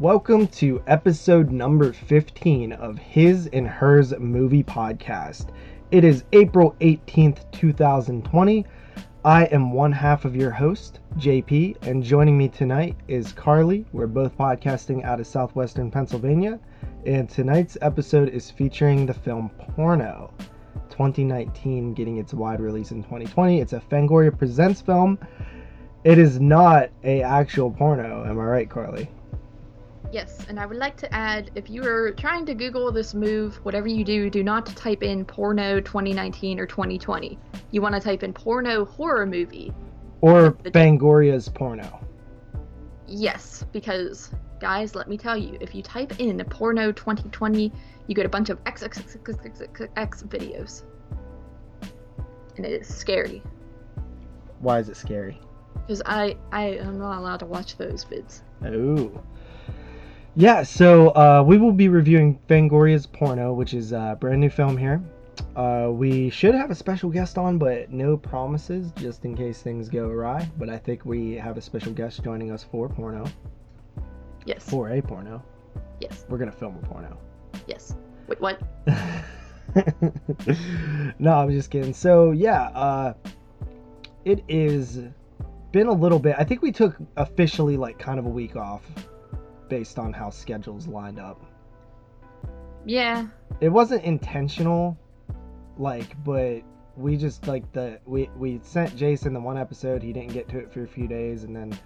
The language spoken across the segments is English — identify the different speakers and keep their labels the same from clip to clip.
Speaker 1: Welcome to episode number 15 of His and Hers Movie Podcast. It is April 18th, 2020. I am one half of your host, JP, and joining me tonight is Carly. We're both podcasting out of southwestern Pennsylvania, and tonight's episode is featuring the film Porno. 2019 getting its wide release in 2020. It's a Fangoria Presents film. It is not a actual porno, am I right, Carly?
Speaker 2: Yes, and I would like to add if you are trying to Google this move, whatever you do, do not type in porno 2019 or 2020. You want to type in porno horror movie.
Speaker 1: Or "Fangoria's porno.
Speaker 2: Yes, because guys, let me tell you, if you type in porno 2020, you get a bunch of XXXX videos. And it is scary.
Speaker 1: Why is it scary?
Speaker 2: Because I, I am not allowed to watch those vids.
Speaker 1: Oh. Yeah, so uh, we will be reviewing Fangoria's Porno, which is a brand new film here. Uh, we should have a special guest on, but no promises, just in case things go awry. But I think we have a special guest joining us for Porno.
Speaker 2: Yes.
Speaker 1: For a porno.
Speaker 2: Yes.
Speaker 1: We're gonna film a porno.
Speaker 2: Yes. Wait, what?
Speaker 1: no, I'm just kidding. So yeah, uh, it is been a little bit. I think we took officially like kind of a week off based on how schedules lined up.
Speaker 2: Yeah.
Speaker 1: It wasn't intentional, like, but we just like the we we sent Jason the one episode. He didn't get to it for a few days, and then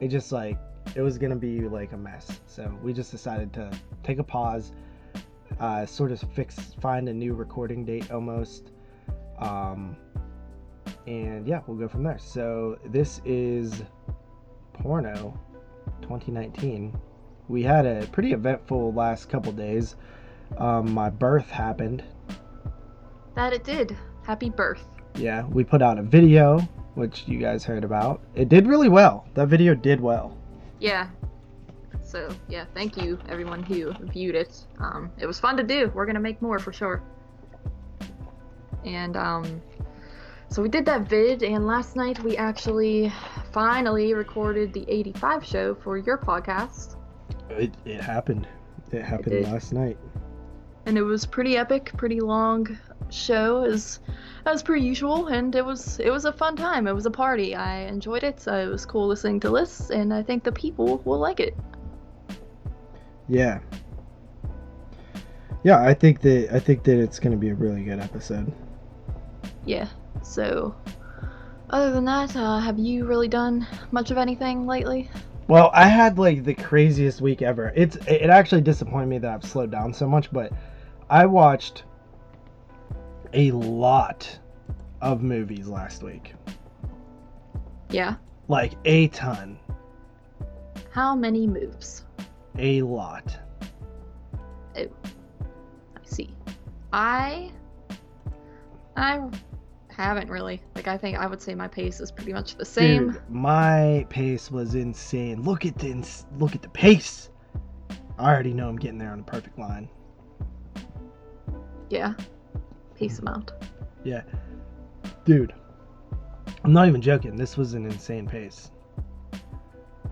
Speaker 1: it just like it was gonna be like a mess. So we just decided to take a pause, uh, sort of fix, find a new recording date almost, um, and yeah, we'll go from there. So this is Porno 2019 we had a pretty eventful last couple days. Um, my birth happened.
Speaker 2: That it did. Happy birth.
Speaker 1: Yeah, we put out a video, which you guys heard about. It did really well. That video did well.
Speaker 2: Yeah. So yeah, thank you everyone who viewed it. Um, it was fun to do. We're gonna make more for sure. And um, so we did that vid, and last night we actually finally recorded the 85 show for your podcast.
Speaker 1: It, it happened. It happened it last night.
Speaker 2: And it was pretty epic, pretty long show. As as per usual and it was it was a fun time. It was a party. I enjoyed it so it was cool listening to lists and i think the people will like it.
Speaker 1: Yeah. Yeah i think that i think that it's going to be a really good episode.
Speaker 2: Yeah so other than that uh, have you really done much of anything lately
Speaker 1: well, I had like the craziest week ever. It's it actually disappointed me that I've slowed down so much, but I watched a lot of movies last week.
Speaker 2: Yeah.
Speaker 1: Like a ton.
Speaker 2: How many moves?
Speaker 1: A lot.
Speaker 2: Oh. I see. I I haven't really. Like I think I would say my pace is pretty much the same.
Speaker 1: Dude, my pace was insane. Look at the look at the pace. I already know I'm getting there on the perfect line.
Speaker 2: Yeah. Pace amount.
Speaker 1: Yeah. Dude. I'm not even joking. This was an insane pace.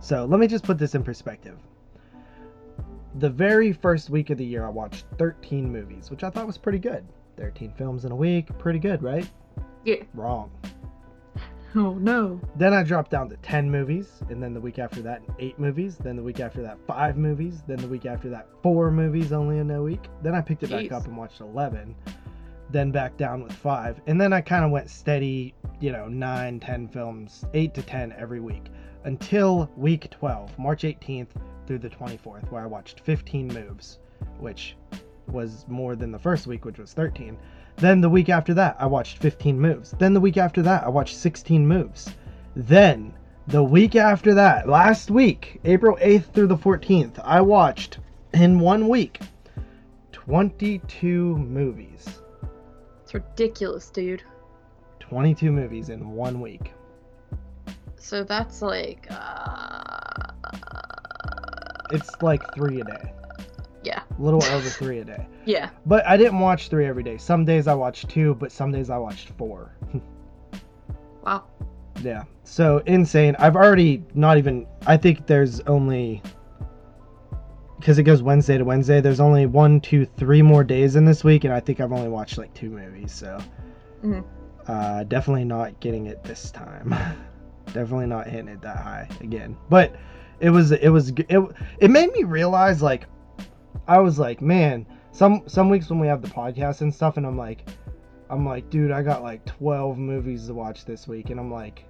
Speaker 1: So, let me just put this in perspective. The very first week of the year I watched 13 movies, which I thought was pretty good. 13 films in a week, pretty good, right?
Speaker 2: Yeah.
Speaker 1: Wrong.
Speaker 2: Oh no.
Speaker 1: Then I dropped down to 10 movies, and then the week after that, 8 movies. Then the week after that, 5 movies. Then the week after that, 4 movies only in a week. Then I picked it Jeez. back up and watched 11. Then back down with 5. And then I kind of went steady, you know, 9, 10 films, 8 to 10 every week. Until week 12, March 18th through the 24th, where I watched 15 moves, which was more than the first week, which was 13. Then the week after that, I watched 15 moves. Then the week after that, I watched 16 moves. Then the week after that, last week, April 8th through the 14th, I watched in one week 22 movies.
Speaker 2: It's ridiculous, dude.
Speaker 1: 22 movies in one week.
Speaker 2: So that's like uh...
Speaker 1: it's like 3 a day.
Speaker 2: Yeah.
Speaker 1: A little over three a day.
Speaker 2: Yeah.
Speaker 1: But I didn't watch three every day. Some days I watched two, but some days I watched four.
Speaker 2: wow.
Speaker 1: Yeah. So insane. I've already not even. I think there's only because it goes Wednesday to Wednesday. There's only one, two, three more days in this week, and I think I've only watched like two movies. So
Speaker 2: Mhm.
Speaker 1: uh, definitely not getting it this time. definitely not hitting it that high again. But it was it was it it made me realize like I was like, man, some some weeks when we have the podcast and stuff, and I'm like, I'm like, dude, I got like 12 movies to watch this week, and I'm like,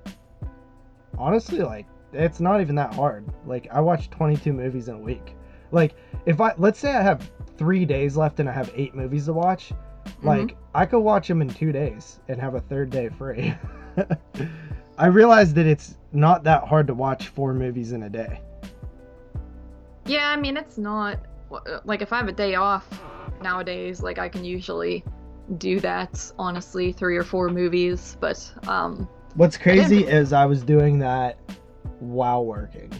Speaker 1: honestly, like it's not even that hard. Like I watch 22 movies in a week. Like if I let's say I have three days left and I have eight movies to watch, mm-hmm. like I could watch them in two days and have a third day free. I realized that it's not that hard to watch four movies in a day.
Speaker 2: Yeah, I mean it's not like if I have a day off nowadays, like I can usually do that honestly, three or four movies, but um
Speaker 1: What's crazy is I was doing that while working.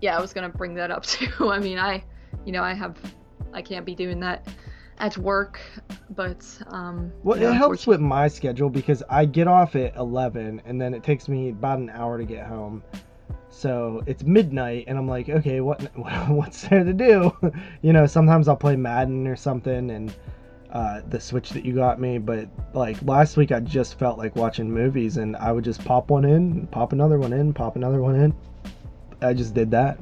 Speaker 2: yeah, I was gonna bring that up too. I mean, I, you know, I have, I can't be doing that at work, but um.
Speaker 1: Well,
Speaker 2: know,
Speaker 1: it helps with my schedule because I get off at 11 and then it takes me about an hour to get home. So it's midnight and I'm like, okay, what what's there to do? you know, sometimes I'll play Madden or something and uh, the Switch that you got me. But like last week, I just felt like watching movies and I would just pop one in, pop another one in, pop another one in. I just did that.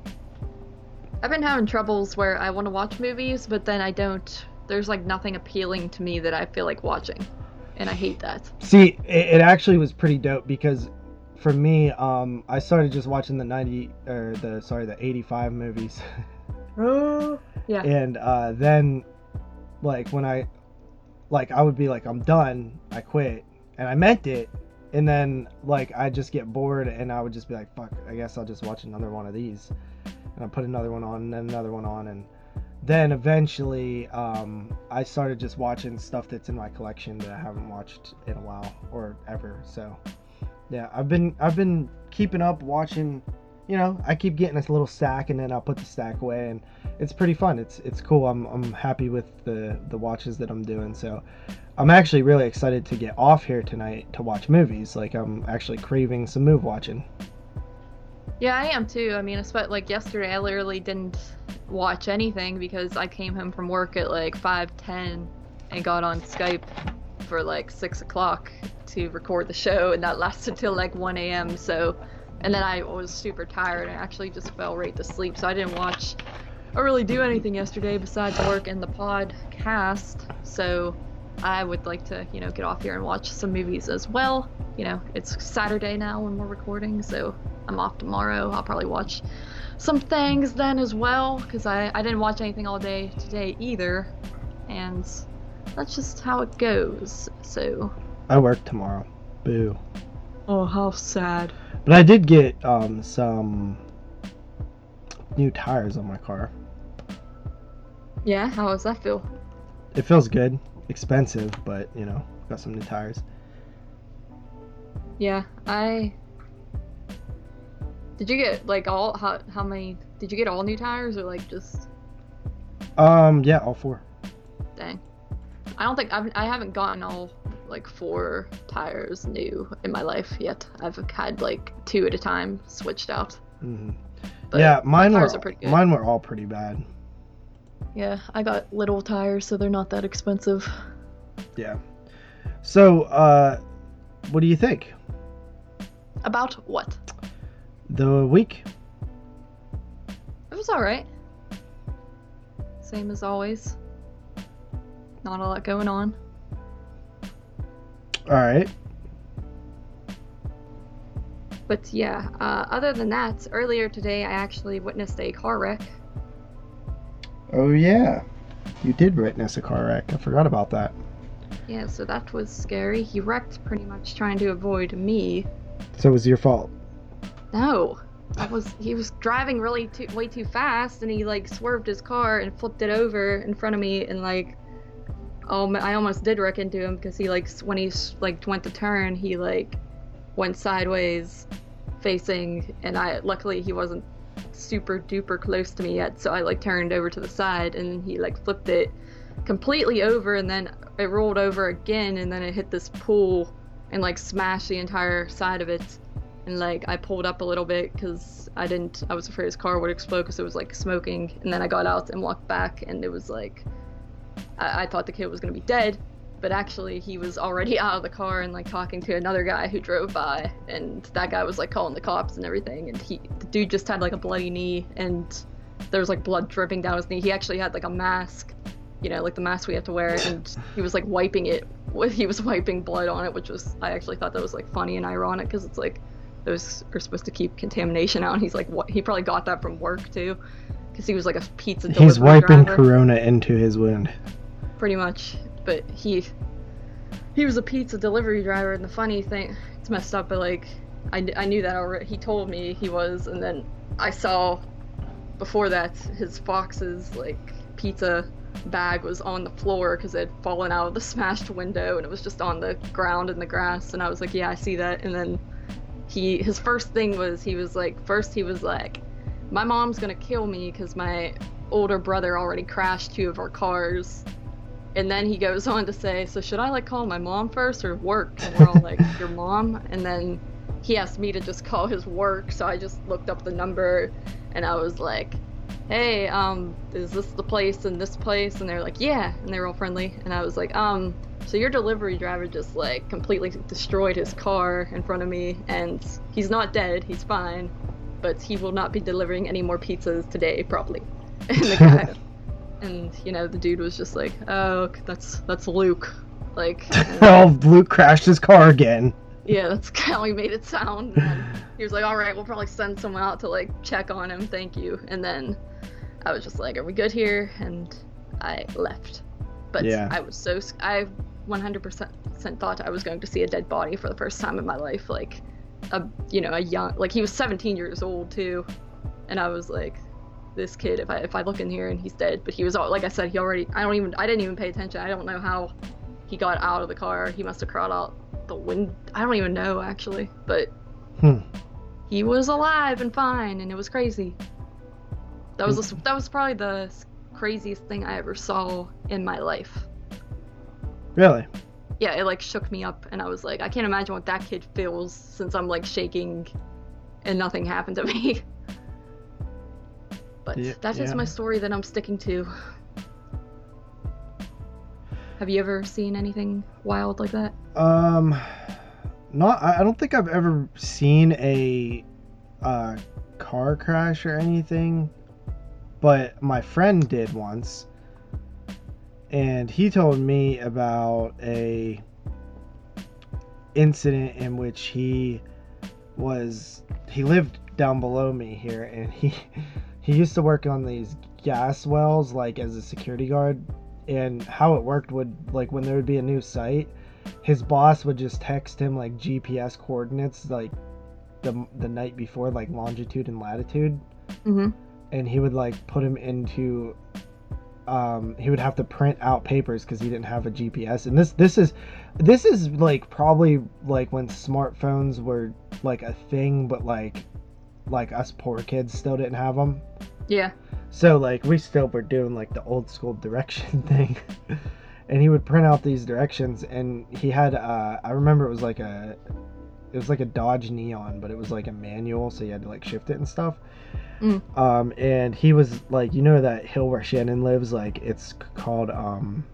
Speaker 2: I've been having troubles where I want to watch movies, but then I don't. There's like nothing appealing to me that I feel like watching, and I hate that.
Speaker 1: See, it, it actually was pretty dope because for me, um, I started just watching the 90 or the sorry, the 85 movies.
Speaker 2: Yeah.
Speaker 1: And uh, then, like, when I, like, I would be like, I'm done, I quit. And I meant it. And then, like, I just get bored and I would just be like, fuck, I guess I'll just watch another one of these. And I put another one on and then another one on. And then eventually, um, I started just watching stuff that's in my collection that I haven't watched in a while or ever. So, yeah, I've been, I've been keeping up watching. You know, I keep getting this little stack, and then I'll put the stack away, and it's pretty fun. It's it's cool. I'm I'm happy with the the watches that I'm doing. So I'm actually really excited to get off here tonight to watch movies. Like I'm actually craving some move watching.
Speaker 2: Yeah, I am too. I mean, I spent like yesterday, I literally didn't watch anything because I came home from work at like five ten and got on Skype for like six o'clock to record the show, and that lasted till like one a.m. So, and then I was super tired and actually just fell right to sleep. So I didn't watch or really do anything yesterday besides work and the podcast. So I would like to, you know, get off here and watch some movies as well. You know, it's Saturday now when we're recording, so I'm off tomorrow. I'll probably watch some things then as well because I, I didn't watch anything all day today either. And that's just how it goes. So,
Speaker 1: I work tomorrow. Boo.
Speaker 2: oh, how sad.
Speaker 1: But I did get um some new tires on my car.
Speaker 2: Yeah, how does that feel?
Speaker 1: It feels good. Expensive, but you know, got some new tires.
Speaker 2: Yeah, I. Did you get like all how how many? Did you get all new tires or like just
Speaker 1: Um, yeah, all four.
Speaker 2: dang? I don't think I've I haven't gotten all like four tires new in my life yet. I've had like two at a time switched out.
Speaker 1: hmm
Speaker 2: But
Speaker 1: yeah, mine
Speaker 2: tires
Speaker 1: were
Speaker 2: are pretty good.
Speaker 1: mine were all pretty bad.
Speaker 2: Yeah, I got little tires, so they're not that expensive.
Speaker 1: Yeah. So, uh, what do you think?
Speaker 2: About what?
Speaker 1: The week?
Speaker 2: It was alright. Same as always. Not a lot going on.
Speaker 1: All right.
Speaker 2: But yeah, uh, other than that, earlier today I actually witnessed a car wreck.
Speaker 1: Oh yeah, you did witness a car wreck. I forgot about that.
Speaker 2: Yeah, so that was scary. He wrecked pretty much trying to avoid me.
Speaker 1: So it was your fault.
Speaker 2: No, that was he was driving really too way too fast, and he like swerved his car and flipped it over in front of me, and like, oh, I almost did wreck into him because he like when he like went to turn, he like went sideways, facing, and I luckily he wasn't super duper close to me yet, so I like turned over to the side, and he like flipped it completely over, and then it rolled over again, and then it hit this pool and like smashed the entire side of it and like I pulled up a little bit because I didn't. I was afraid his car would explode because it was like smoking. And then I got out and walked back, and it was like I, I thought the kid was gonna be dead, but actually he was already out of the car and like talking to another guy who drove by, and that guy was like calling the cops and everything. And he, the dude just had like a bloody knee, and there was like blood dripping down his knee. He actually had like a mask you know, like the mask we have to wear, and he was like wiping it. He was wiping blood on it, which was I actually thought that was like funny and ironic because it's like those are supposed to keep contamination out. And he's like, what? He probably got that from work too, because he was like a pizza.
Speaker 1: He's wiping
Speaker 2: driver.
Speaker 1: Corona into his wound.
Speaker 2: Pretty much, but he he was a pizza delivery driver, and the funny thing, it's messed up, but like I, I knew that already. He told me he was, and then I saw before that his Fox's like pizza bag was on the floor because it had fallen out of the smashed window and it was just on the ground in the grass and I was like yeah I see that and then he his first thing was he was like first he was like my mom's gonna kill me because my older brother already crashed two of our cars and then he goes on to say so should i like call my mom first or work? And we're all like your mom? And then he asked me to just call his work. So i just looked up the number and i was like hey um is this the place and this place? And they're like yeah. And they were all friendly. And i was like um so your delivery driver just like completely destroyed his car in front of me, and he's not dead. He's fine, but he will not be delivering any more pizzas today, probably. And the guy, and you know, the dude was just like, "Oh, that's that's Luke." Like,
Speaker 1: oh, Luke crashed his car again.
Speaker 2: Yeah, that's how he made it sound. And he was like, "All right, we'll probably send someone out to like check on him. Thank you." And then I was just like, "Are we good here?" And I left. But yeah. I was so I 100% thought I was going to see a dead body for the first time in my life. Like, a you know a young like he was 17 years old too, and I was like, this kid. If I if I look in here and he's dead, but he was like I said, he already. I don't even. I didn't even pay attention. I don't know how he got out of the car. He must have crawled out the wind. I don't even know actually, but hmm. he was alive and fine, and it was crazy. That was that was probably the craziest thing I ever saw in my life.
Speaker 1: Really?
Speaker 2: Yeah, it like shook me up, and I was like, I can't imagine what that kid feels since I'm like shaking, and nothing happened to me. but yeah, that is yeah. my story that I'm sticking to. Have you ever seen anything wild like that?
Speaker 1: Um, not. I don't think I've ever seen a, uh, car crash or anything, but my friend did once and he told me about a incident in which he was he lived down below me here and he he used to work on these gas wells like as a security guard and how it worked would like when there would be a new site his boss would just text him like gps coordinates like the the night before like longitude and latitude mm-hmm. and he would like put him into um, he would have to print out papers because he didn't have a GPS. And this this is this is like probably like when smartphones were like a thing, but like like us poor kids still didn't have them.
Speaker 2: Yeah.
Speaker 1: So like we still were doing like the old school direction thing. and he would print out these directions and he had uh I remember it was like a it was like a Dodge Neon, but it was like a manual, so you had to like shift it and stuff. Mm. Um, and he was like, you know that hill where Shannon lives, like it's called, um,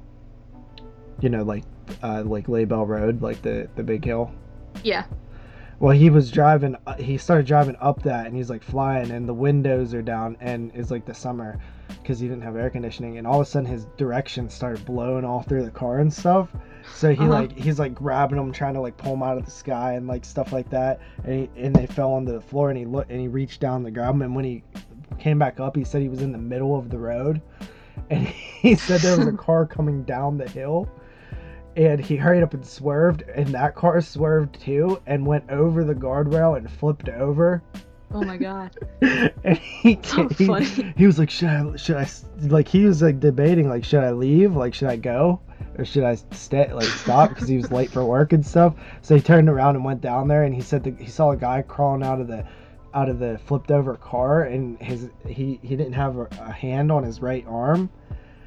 Speaker 1: you know, like, uh, like Laybell Road, like the the big hill.
Speaker 2: Yeah.
Speaker 1: Well, he was driving. Uh, he started driving up that, and he's like flying, and the windows are down, and it's like the summer, because he didn't have air conditioning, and all of a sudden his directions started blowing all through the car and stuff. So he uh-huh. like he's like grabbing them, trying to like pull them out of the sky and like stuff like that. And he, and they fell onto the floor, and he looked and he reached down to grab them. And when he came back up, he said he was in the middle of the road, and he said there was a car coming down the hill. And he hurried up and swerved, and that car swerved too, and went over the guardrail and flipped over.
Speaker 2: Oh my god!
Speaker 1: and he, so he, funny. he was like, "Should I? Should I?" Like he was like debating, like, "Should I leave? Like, should I go?" or should I stay like stop because he was late for work and stuff. So he turned around and went down there, and he said that he saw a guy crawling out of the out of the flipped over car, and his he he didn't have a, a hand on his right arm,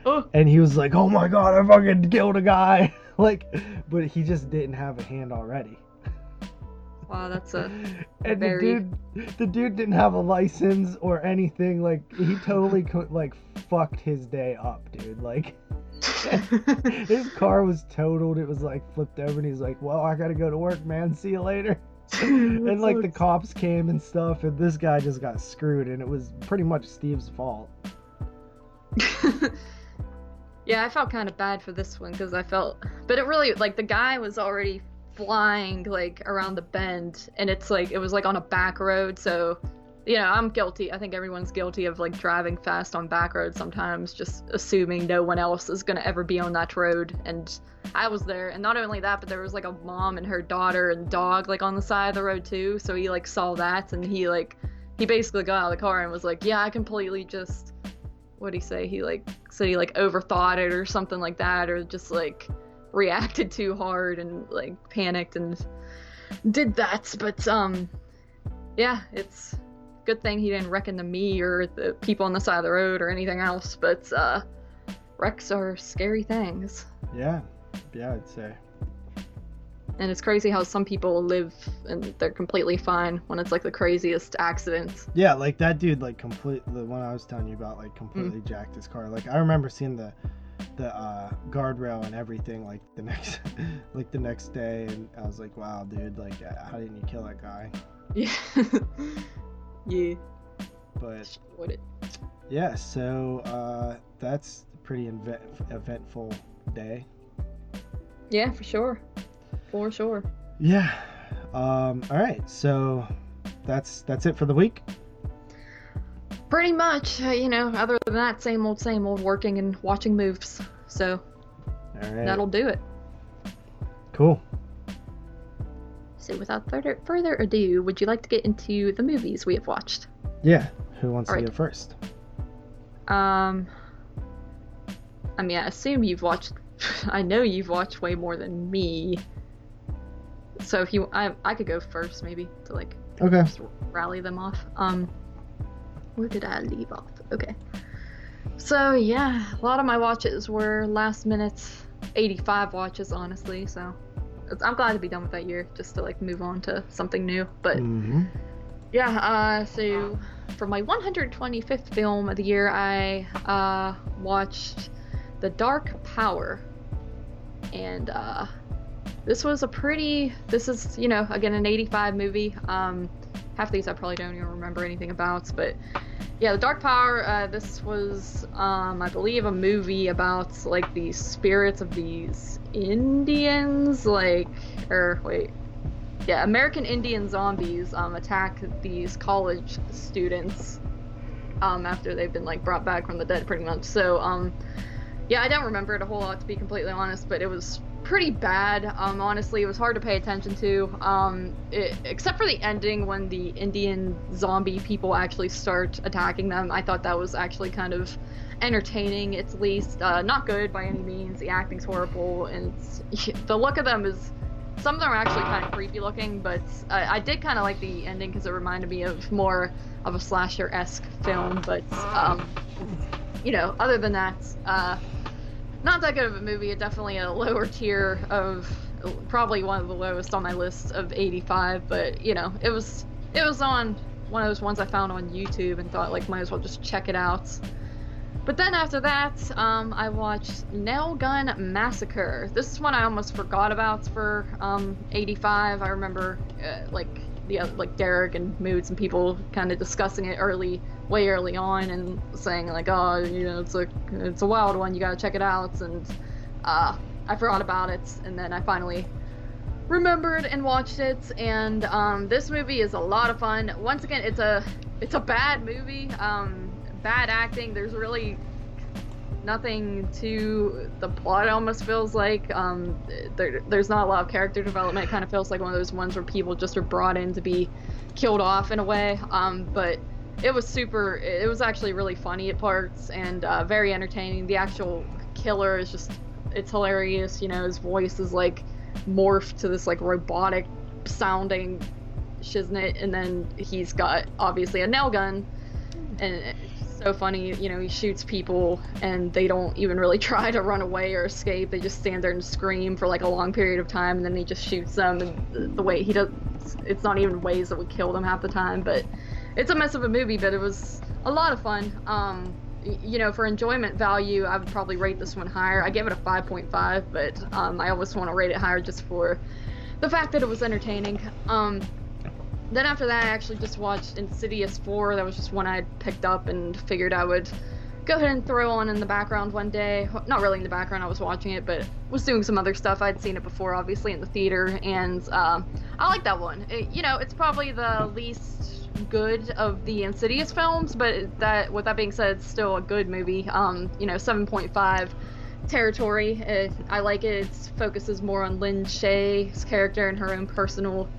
Speaker 1: oh. and he was like, "Oh my god, I fucking killed a guy!" like, but he just didn't have a hand already.
Speaker 2: Wow, that's a
Speaker 1: and
Speaker 2: very-
Speaker 1: the dude, the dude didn't have a license or anything. Like he totally co- like fucked his day up, dude. Like his car was totaled. It was like flipped over, and he's like, "Well, I gotta go to work, man. See you later." and like the cops came and stuff, and this guy just got screwed, and it was pretty much Steve's fault.
Speaker 2: Yeah, I felt kind of bad for this one because I felt, but it really like the guy was already flying like around the bend, and it's like it was like on a back road, so you know I'm guilty. I think everyone's guilty of like driving fast on back roads sometimes, just assuming no one else is gonna ever be on that road. And I was there, and not only that, but there was like a mom and her daughter and dog like on the side of the road too. So he like saw that, and he like he basically got out of the car and was like, "Yeah, I completely just." What'd he say? He like said he like overthought it or something like that, or just like reacted too hard and like panicked and did that. But um, yeah, it's good thing he didn't wreck into me or the people on the side of the road or anything else. But uh, wrecks are scary things,
Speaker 1: Yeah, yeah, I'd say.
Speaker 2: And it's crazy how some people live and they're completely fine when it's like the craziest accidents.
Speaker 1: Yeah, like that dude, like complete the one I was telling you about, like completely jacked his car. Like I remember seeing the the uh, guardrail and everything, like the next like the next day, and I was like, wow, dude, like uh, how didn't you kill that guy?
Speaker 2: Yeah. yeah.
Speaker 1: But
Speaker 2: What it?
Speaker 1: yeah, so uh, that's a pretty event- eventful day.
Speaker 2: Yeah, for sure. For sure.
Speaker 1: Yeah. Um. All right. So that's that's it for the week.
Speaker 2: Pretty much, uh, you know, other than that, same old, same old working and watching moves. So
Speaker 1: All right.
Speaker 2: that'll do it.
Speaker 1: Cool.
Speaker 2: So without further, further ado, would you like to get into the movies we have watched?
Speaker 1: Yeah. Who wants to
Speaker 2: Alright.
Speaker 1: go first?
Speaker 2: Um, I mean, I assume you've watched. I know you've watched way more than me. So if you, I, I could go first maybe to like
Speaker 1: Okay.
Speaker 2: rally them off. Um, where did I leave off? Okay. So yeah, a lot of my watches were last minute, 85 watches, honestly. So it's- I'm glad to be done with that year, just to like move on to something new. But
Speaker 1: Mm-hmm.
Speaker 2: yeah, uh, so for my 125th film of the year, I uh, watched The Dark Power. And uh, this was a pretty, this is, you know, again, an 85 movie. Um, half these I probably don't even remember anything about, but yeah, The Dark Power, uh, this was, um, I believe, a movie about like the spirits of these Indians, like, or wait, yeah, American Indian zombies um, attack these college students um, after they've been like brought back from the dead, pretty much. So, um, yeah, I don't remember it a whole lot to be completely honest, but it was pretty bad. Um, honestly, it was hard to pay attention to. Um, it, except for the ending when the Indian zombie people actually start attacking them, I thought that was actually kind of entertaining. It's least uh, not good by any means. The acting's horrible, and the look of them is some of them are actually kind of creepy looking, but I, I did kind of like the ending because it reminded me of more of a slasher esque film. But um, you know, other than that, uh, not that good of a movie. Definitely a lower tier of probably one of the lowest on my list of 85. But you know, it was it was on one of those ones I found on YouTube and thought like might as well just check it out. But then after that, um, I watched Nail Gun Massacre. This is one I almost forgot about for um, 85. I remember uh, like the like Derek and Moods and people kind of discussing it early, way early on, and saying like, oh, you know, it's a it's a wild one. You gotta check it out. And uh, I forgot about it, and then I finally remembered and watched it. And um, this movie is a lot of fun. Once again, it's a it's a bad movie. Um, bad acting. There's really nothing to the plot. Almost feels like um, there, there's not a lot of character development. It kind of feels like one of those ones where people just are brought in to be killed off in a way. Um, but it was super. It was actually really funny at parts and uh, very entertaining. The actual killer is just it's hilarious. You know, his voice is like morphed to this like robotic sounding shiznit, and then he's got obviously a nail gun, and it's so funny. You know, he shoots people, and they don't even really try to run away or escape. They just stand there and scream for like a long period of time, and then he just shoots them. And the, way he does, it's not even ways that would kill them half the time. But it's a mess of a movie, but it was a lot of fun. Um, you know, for enjoyment value, I would probably rate this one higher. I gave it a 5.5, but um, I always want to rate it higher just for the fact that it was entertaining. Um, then after that, I actually just watched Insidious 4. That was just one I picked up and figured I would go ahead and throw on in the background one day. Not really in the background, I was watching it, but was doing some other stuff. I'd seen it before, obviously, in the theater, and uh, I like that one. It, you know, it's probably the least good of the Insidious films, but that with that being said, it's still a good movie. Um, you know, 7.5 territory. It, I like it. It focuses more on Lin Shaye's character and her own personal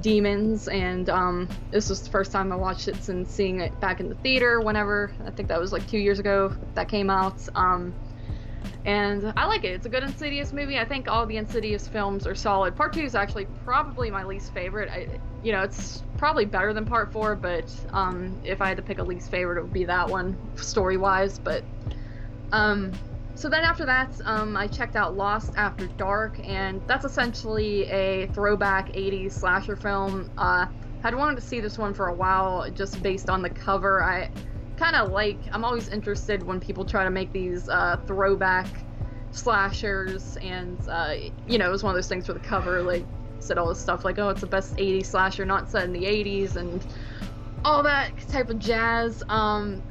Speaker 2: demons and um, this was the first time i watched it since seeing it back in the theater whenever i think that was like two years ago that came out um, and i like it it's a good insidious movie i think all the insidious films are solid part two is actually probably my least favorite I, you know it's probably better than part four but um, if i had to pick a least favorite it would be that one story wise but um, so then after that, um, I checked out Lost After Dark, and that's essentially a throwback 80s slasher film. Uh, I'd wanted to see this one for a while just based on the cover. I kind of like, I'm always interested when people try to make these uh, throwback slashers, and, uh, you know, it was one of those things for the cover, like, said all this stuff like, oh, it's the best 80s slasher not set in the 80s, and all that type of jazz. Um,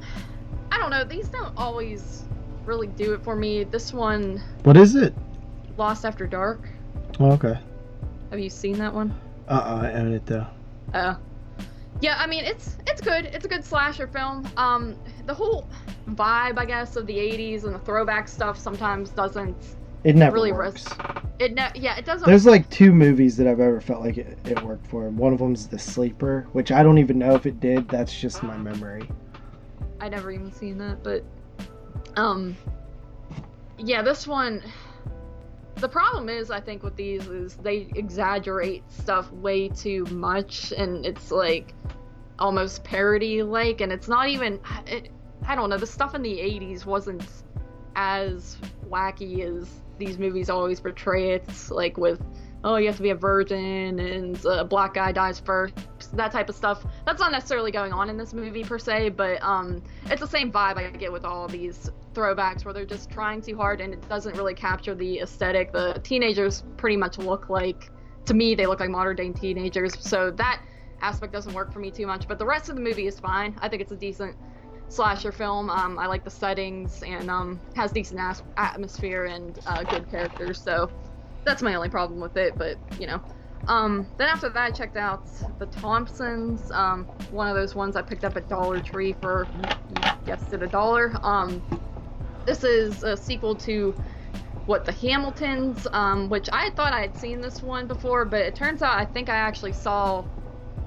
Speaker 2: I don't know, these don't always really do it for me. This one.
Speaker 1: What is it?
Speaker 2: Lost After Dark.
Speaker 1: Oh, okay.
Speaker 2: Have you seen that one?
Speaker 1: Uh uh I haven't it though.
Speaker 2: Uh. Yeah, I mean it's it's good. It's a good slasher film. Um, the whole vibe, I guess, of the '80s and the throwback stuff sometimes doesn't.
Speaker 1: It never
Speaker 2: really
Speaker 1: works.
Speaker 2: It ne- yeah, it doesn't.
Speaker 1: There's like two movies that I've ever felt like it, it worked for. One of them's The Sleeper, which I don't even know if it did. That's just my memory.
Speaker 2: I never even seen that, but um, yeah, this one. The problem is, I think, with these is they exaggerate stuff way too much, and it's like almost parody like, and it's not even. It, I don't know. The stuff in the '80s wasn't as wacky as these movies always portray it, like with oh, you have to be a virgin and a black guy dies first, that type of stuff. That's not necessarily going on in this movie per se, but um, it's the same vibe I get with all these throwbacks where they're just trying too hard and it doesn't really capture the aesthetic. The teenagers pretty much look like, to me, they look like modern day teenagers, so that aspect doesn't work for me too much. But the rest of the movie is fine. I think it's a decent slasher film. Um, I like the settings and um, has decent as- atmosphere and uh, good characters. So that's my only problem with it. But you know, um, then after that, I checked out the Thompsons. Um, one of those ones I picked up at Dollar Tree for guessed it a dollar. Um, this is a sequel to what the Hamiltons, um, which I thought I had seen this one before, but it turns out I think I actually saw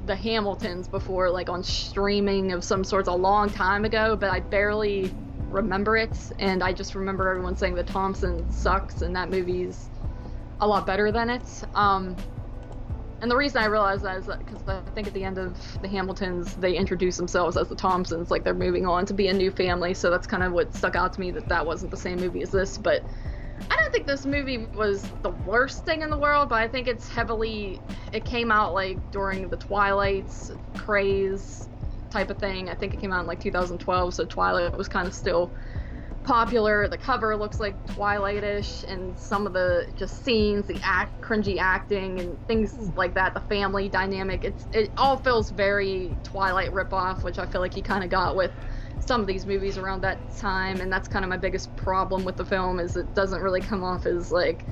Speaker 2: the Hamiltons before, like on streaming of some sorts a long time ago, but I barely remember it, and I just remember everyone saying the Thompsons sucks, and that movie's a lot better than it. Um, and the reason I realized that is because I think at the end of the Hamiltons, they introduce themselves as the Thompsons, like they're moving on to be a new family. So that's kind of what stuck out to me that that wasn't the same movie as this. But I don't think this movie was the worst thing in the world, but I think it's heavily. It came out like during the Twilight's craze type of thing. I think it came out in like 2012, so Twilight was kind of still popular. The cover looks like Twilightish, and some of the just scenes, the act, cringy acting, and things like that. The family dynamic. It's it all feels very Twilight ripoff, which I feel like he kind of got with some of these movies around that time, and that's kind of my biggest problem with the film is it doesn't really come off as like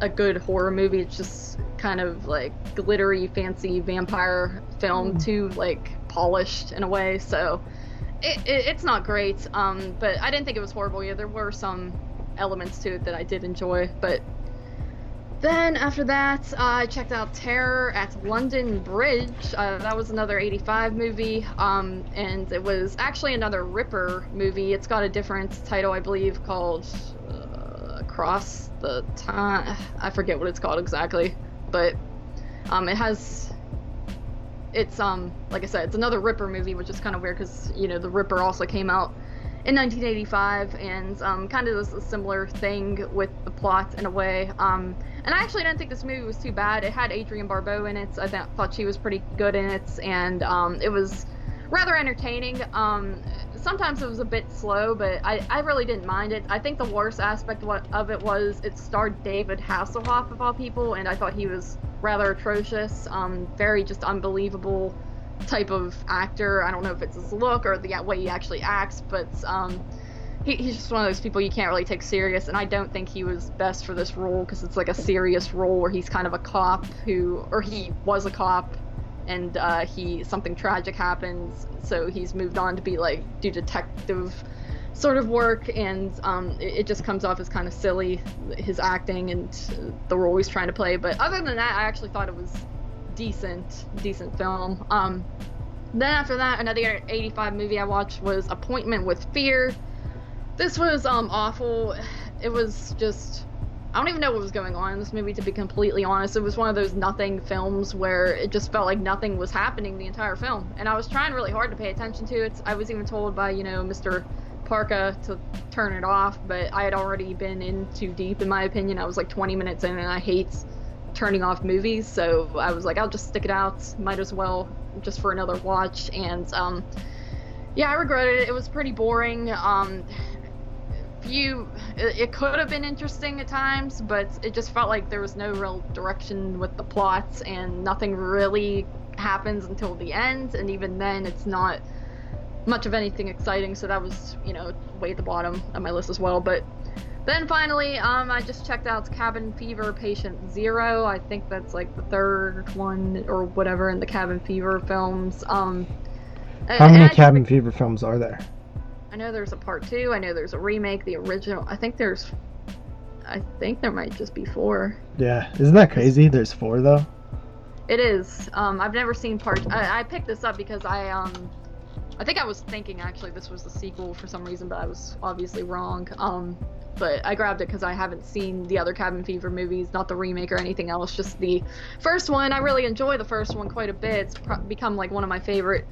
Speaker 2: a good horror movie. It's just kind of like glittery, fancy vampire film, mm. too like polished in a way. So it, it, it's not great, um, but I didn't think it was horrible. Yeah, there were some elements to it that I did enjoy, but then after that, I checked out Terror at London Bridge. Uh, that was another 85 movie, um, and it was actually another Ripper movie. It's got a different title, I believe, called uh, Across the Time. I forget what it's called exactly, but um, it has it's um like I said, it's another Ripper movie, which is kind of weird because you know the Ripper also came out in 1985, and um, kind of a similar thing with the plot in a way. Um, and I actually didn't think this movie was too bad. It had Adrienne Barbeau in it. I th- thought she was pretty good in it, and um, it was rather entertaining. Um, sometimes it was a bit slow, but I, I really didn't mind it. I think the worst aspect of it was it starred David Hasselhoff of all people, and I thought he was rather atrocious. Um, very just unbelievable type of actor. I don't know if it's his look or the way he actually acts, but um, he, he's just one of those people you can't really take serious. And I don't think he was best for this role because it's like a serious role where he's kind of a cop who, or he was a cop, and uh, he something tragic happens, so he's moved on to be like do detective sort of work, and um, it, it, just comes off as kind of silly, his acting and the role he's trying to play. But other than that, I actually thought it was decent, decent film. Um, then after that, another 85 movie I watched was Appointment with Fear. This was um awful. It was just I don't even know what was going on in this movie to be completely honest. It was one of those nothing films where it just felt like nothing was happening the entire film. And I was trying really hard to pay attention to it. I was even told by, you know, Mr. Parka to turn it off, but I had already been in too deep in my opinion. I was like 20 minutes in and I hate turning off movies, so I was like, I'll just stick it out. Might as well just for another watch. And um, yeah, I regretted it. It was pretty boring. Um, few, it, it could have been interesting at times, but it just felt like there was no real direction with the plots, and nothing really happens until the end. And even then, it's not much of anything exciting. So that was, you know, way at the bottom of my list as well. But then finally, um, I just checked out Cabin Fever Patient Zero. I think that's like the third one or whatever in the Cabin Fever films. Um,
Speaker 1: How many Cabin Fever films are there?
Speaker 2: I know there's a part two. I know there's a remake. The original. I think there's. I think there might just be four.
Speaker 1: Yeah, isn't that crazy? There's four though.
Speaker 2: It is. Um, I've never seen part. I, I picked this up because I um, I think I was thinking actually this was the sequel for some reason, but I was obviously wrong. Um, but I grabbed it because I haven't seen the other Cabin Fever movies, not the remake or anything else, just the first one. I really enjoy the first one quite a bit. It's become like one of my favorite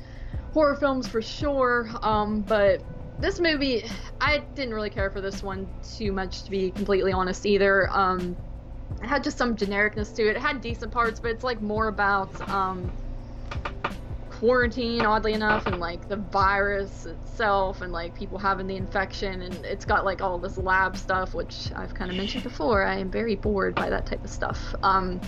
Speaker 2: horror films for sure. Um, but this movie, I didn't really care for this one too much, to be completely honest, either. Um, it had just some genericness to it. It had decent parts, but it's like more about um, quarantine, oddly enough, and like the virus itself, and like people having the infection, and it's got like all this lab stuff, which I've kind of mentioned before. I am very bored by that type of stuff. Um,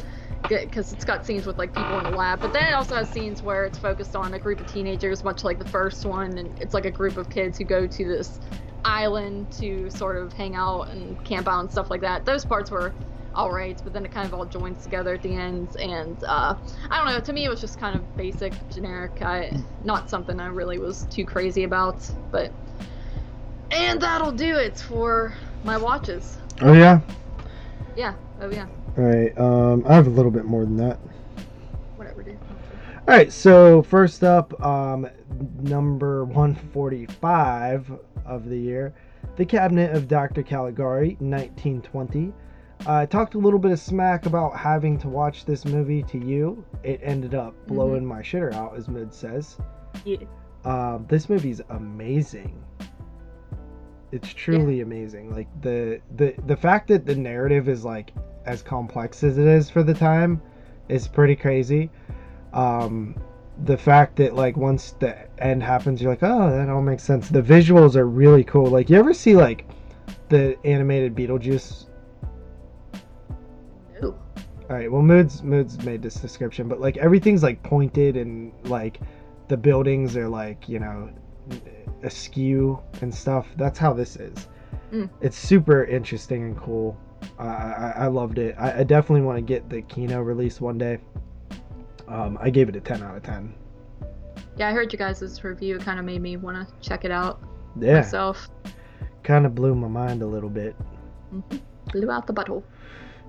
Speaker 2: because it's got scenes with like people in the lab, but then it also has scenes where it's focused on a group of teenagers, much like the first one, and it's like a group of kids who go to this island to sort of hang out and camp out and stuff like that. Those parts were all right, but then it kind of all joins together at the end, and uh, I don't know. To me, it was just kind of basic, generic. I not something I really was too crazy about, but and that'll do it for my watches.
Speaker 1: Oh yeah.
Speaker 2: Yeah. Oh yeah.
Speaker 1: All right. Um, I have a little bit more than that.
Speaker 2: Whatever, dude.
Speaker 1: All right. So first up, um, number one forty-five of the year, The Cabinet of Dr. Caligari, 1920. I talked a little bit of smack about having to watch this movie to you. It ended up mm-hmm. blowing mm-hmm. my shitter out, as Mid says.
Speaker 2: Yeah.
Speaker 1: Um, this movie's amazing. It's truly yeah. amazing. Like the the the fact that the narrative is like as complex as it is for the time is pretty crazy. Um, the fact that like once the end happens, you're like, oh, that all makes sense. The visuals are really cool. Like you ever see like the animated Beetlejuice all right. Well, moods moods made this description, but like everything's like pointed and like the buildings are like you know askew and stuff. That's how this is. Mm. It's super interesting and cool. Uh, I, I loved it. I, I definitely want to get the Kino release one day. Um, I gave it a 10 out of 10.
Speaker 2: Yeah, I heard you guys' review. It kind of made me want to check it out yeah. myself.
Speaker 1: Kind of blew my mind a little bit.
Speaker 2: Mm-hmm. Blew out the butthole.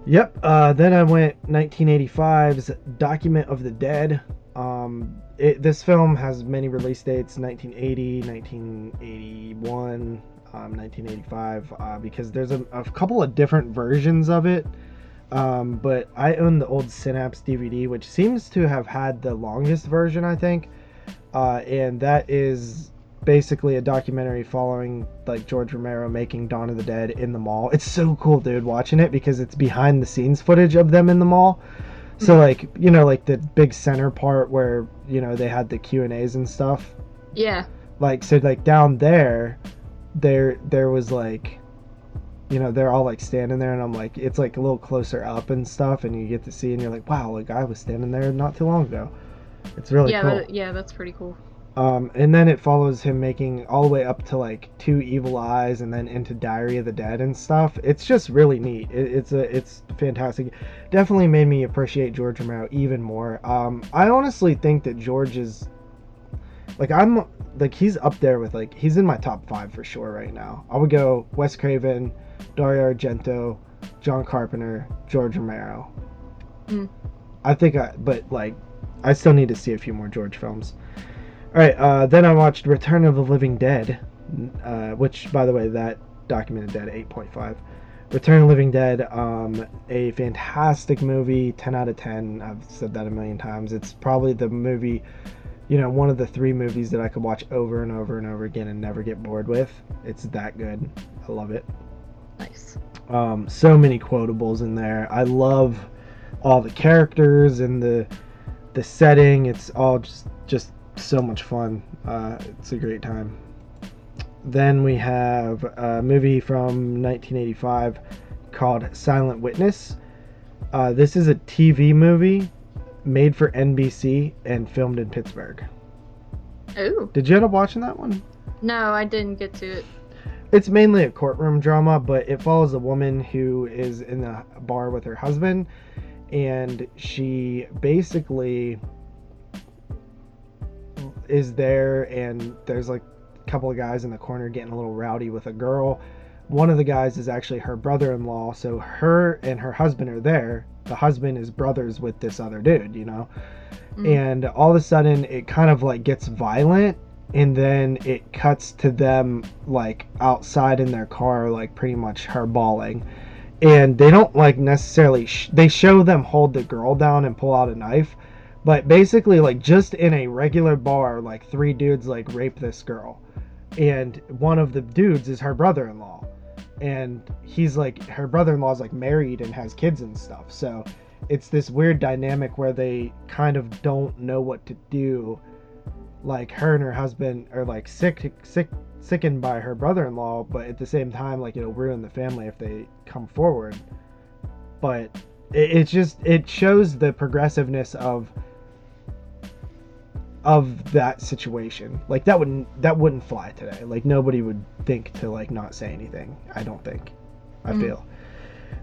Speaker 1: Yep. Uh, then I went 1985's Document of the Dead. Um, it, this film has many release dates 1980, 1981, um, 1985, uh, because there's a, a, couple of different versions of it. Um, but I own the old Synapse DVD, which seems to have had the longest version, I think. Uh, and that is basically a documentary following like George Romero making Dawn of the Dead in the mall. It's so cool, dude, watching it because it's behind the scenes footage of them in the mall. So
Speaker 2: Mhm.
Speaker 1: like you know like the big center part where you know they had the Q and A's and stuff.
Speaker 2: Yeah.
Speaker 1: Like so like down there, there there was like, you know they're all like standing there and I'm like it's like a little closer up and stuff and you get to see and you're like wow like I was standing there not too long ago. It's really
Speaker 2: yeah,
Speaker 1: cool.
Speaker 2: that, yeah, that's pretty cool.
Speaker 1: Um, and then it follows him making all the way up to like Two Evil Eyes, and then into Diary of the Dead and stuff. It's just really neat. It, it's a it's fantastic. Definitely made me appreciate George Romero even more. Um, I honestly think that George is like I'm like he's up there with like he's in my top five for sure right now. I would go Wes Craven, Dario Argento, John Carpenter, George Romero.
Speaker 2: Mm.
Speaker 1: I think I but like I still need to see a few more George films. All right, uh, then I watched Return of the Living Dead, uh, which, by the way, that documented dead 8.5. Return of the Living Dead, um, a fantastic movie, 10 out of 10. I've said that a million times. It's probably the movie, you know, one of the three movies that I could watch over and over and over again and never get bored with. It's that good. I love it.
Speaker 2: Nice.
Speaker 1: Um, so many quotables in there. I love all the characters and the the setting. It's all just just so much fun. Uh, it's a great time. Then we have a movie from 1985 called Silent Witness. Uh, this is a TV movie made for NBC and filmed in Pittsburgh.
Speaker 2: Oh.
Speaker 1: Did you end up watching that one?
Speaker 2: No, I didn't get to it.
Speaker 1: it's mainly a courtroom drama, but it follows a woman who is in a bar with her husband, and she basically is there, and there's like a couple of guys in the corner getting a little rowdy with a girl. One of the guys is actually her brother-in-law, so her and her husband are there. The husband is brothers with this other dude, you know
Speaker 2: Mm.
Speaker 1: and all of a sudden it kind of like gets violent and then it cuts to them like outside in their car like pretty much her bawling and they don't like necessarily sh- they show them hold the girl down and pull out a knife but basically like just in a regular bar like three dudes like rape this girl. And one of the dudes is her brother-in-law. And he's like her brother-in-law is like married and has kids and stuff. So it's this weird dynamic where they kind of don't know what to do. Like her and her husband are like sick sick sickened by her brother-in-law but at the same time like it'll ruin the family if they come forward. But it, it's just it shows the progressiveness of of that situation. Like that wouldn't that wouldn't fly today. Like nobody would think to like not say anything i don't think. I
Speaker 2: Mhm.
Speaker 1: feel.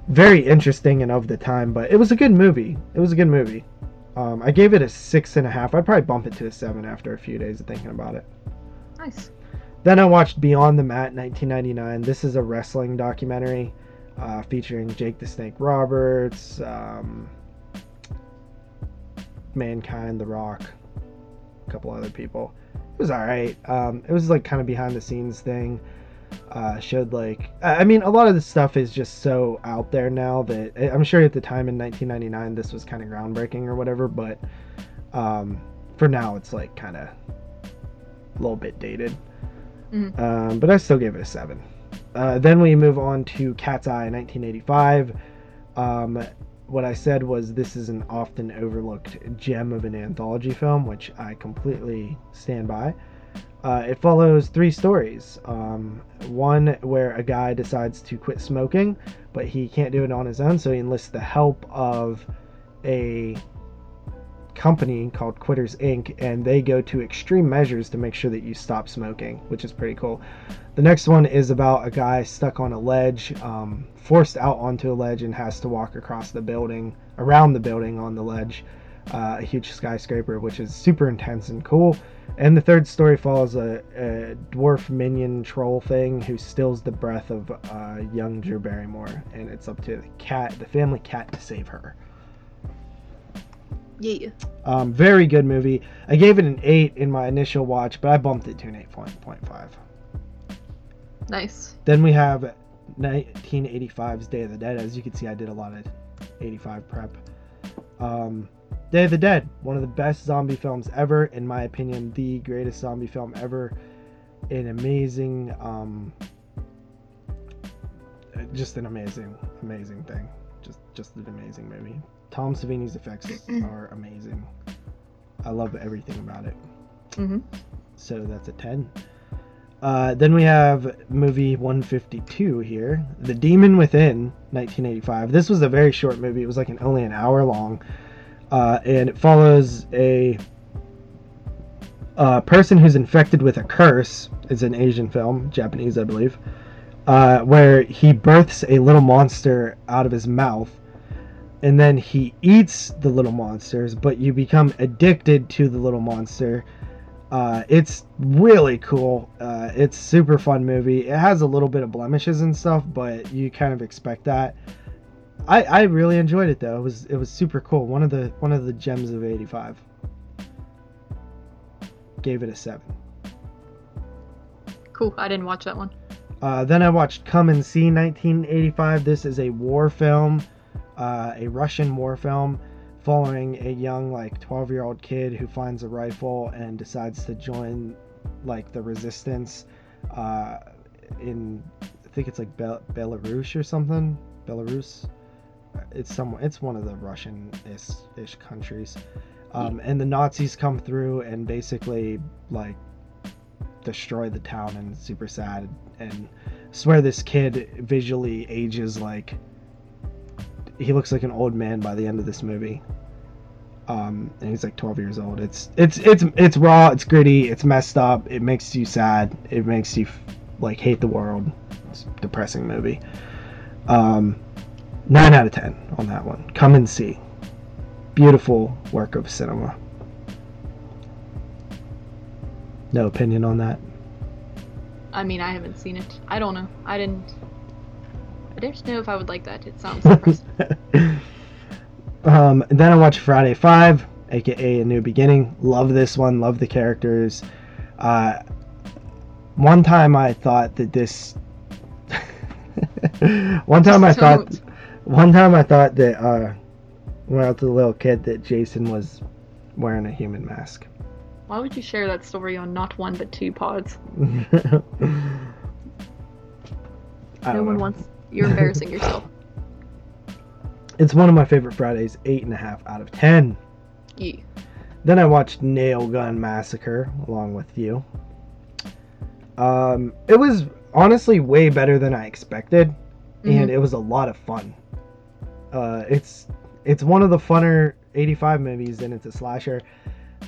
Speaker 1: Very interesting and of the time but it was a good movie. It was a good movie. Um, i gave it a six and a half. I'd probably bump it to a seven after a few days of thinking about it.
Speaker 2: Nice.
Speaker 1: then I watched Beyond the Mat 1999. This is a wrestling documentary uh, featuring Jake the Snake Roberts, um, Mankind, The Rock, a couple other people. It was alright. Um, it was like kind of behind the scenes thing. Uh, showed like, I mean, a lot of this stuff is just so out there now that I- I'm sure at the time in 1999 this was kind of groundbreaking or whatever, but um, for now it's like kind of a little bit dated.
Speaker 2: Mhm.
Speaker 1: Um, but I still gave it a seven. Uh, then we move on to Cat's Eye 1985. Um, what I said was this is an often overlooked gem of an anthology film, which I completely stand by. Uh, it follows three stories. Um, one where a guy decides to quit smoking, but he can't do it on his own, so he enlists the help of a company called Quitters Inc., and they go to extreme measures to make sure that you stop smoking, which is pretty cool. The next one is about a guy stuck on a ledge, um, forced out onto a ledge, and has to walk across the building, around the building on the ledge, uh, a huge skyscraper, which is super intense and cool. And the third story follows a, a dwarf minion troll thing who steals the breath of uh, young Drew Barrymore, and it's up to the cat, the family cat, to save her.
Speaker 2: Yeah.
Speaker 1: Um, very good movie. I gave it an 8 in my initial watch, but I bumped it to an 8.5.
Speaker 2: Nice.
Speaker 1: Then we have 1985's Day of the Dead. As you can see, I did a lot of 85 prep. Um, Day of the Dead, one of the best zombie films ever, in my opinion, the greatest zombie film ever. an amazing, um, just an amazing, amazing thing. Just, just an amazing movie. Tom Savini's effects are amazing. I love everything about it.
Speaker 2: Mm-hmm.
Speaker 1: So that's a 10. Uh, then we have movie 152 here, The Demon Within, 1985. This was a very short movie. It was like an only an hour long, uh, and it follows a, a person who's infected with a curse. It's an Asian film, Japanese, I believe, uh, where he births a little monster out of his mouth, and then he eats the little monsters. But you become addicted to the little monster uh, it's really cool. Uh, it's super fun movie. It has a little bit of blemishes and stuff, but you kind of expect that. I, I really enjoyed it though. It was it was super cool. One of the one of the gems of '85. Gave it a seven.
Speaker 2: Cool. I didn't watch that one.
Speaker 1: Uh, then I watched Come and See 1985. This is a war film, uh, a Russian war film following a young like 12 year old kid who finds a rifle and decides to join like the resistance uh, in I think it's like Bel- Belarus or something Belarus? It's some it's one of the Russian ish countries. Um, and the Nazis come through and basically like destroy the town and super sad and swear this kid visually ages like he looks like an old man by the end of this movie. Um, and he's like 12 years old. It's it's it's it's raw. It's gritty. It's messed up. It makes you sad. It makes you like hate the world. It's a depressing movie. Um, nine out of ten on that one. Come and see. Beautiful work of cinema. No opinion on that.
Speaker 2: I mean, I haven't seen it. I don't know. I didn't. I don't know if I would like that. It sounds
Speaker 1: um, then I watched Friday Five, aka A New Beginning. Love this one. Love the characters. Uh, one time I thought that this. one time I thought. One time I thought that uh, when I was a little kid that Jason was wearing a human mask.
Speaker 2: Why would you share that story on not one but two pods?
Speaker 1: no
Speaker 2: one
Speaker 1: know.
Speaker 2: wants. You're embarrassing yourself.
Speaker 1: It's one of my favorite Fridays, eight and a half out of ten.
Speaker 2: Yeah.
Speaker 1: Then I watched Nail Gun Massacre along with you. Um, it was honestly way better than I expected, and
Speaker 2: Mhm.
Speaker 1: it was a lot of fun. Uh, it's it's one of the funner '85 movies, and it's a slasher.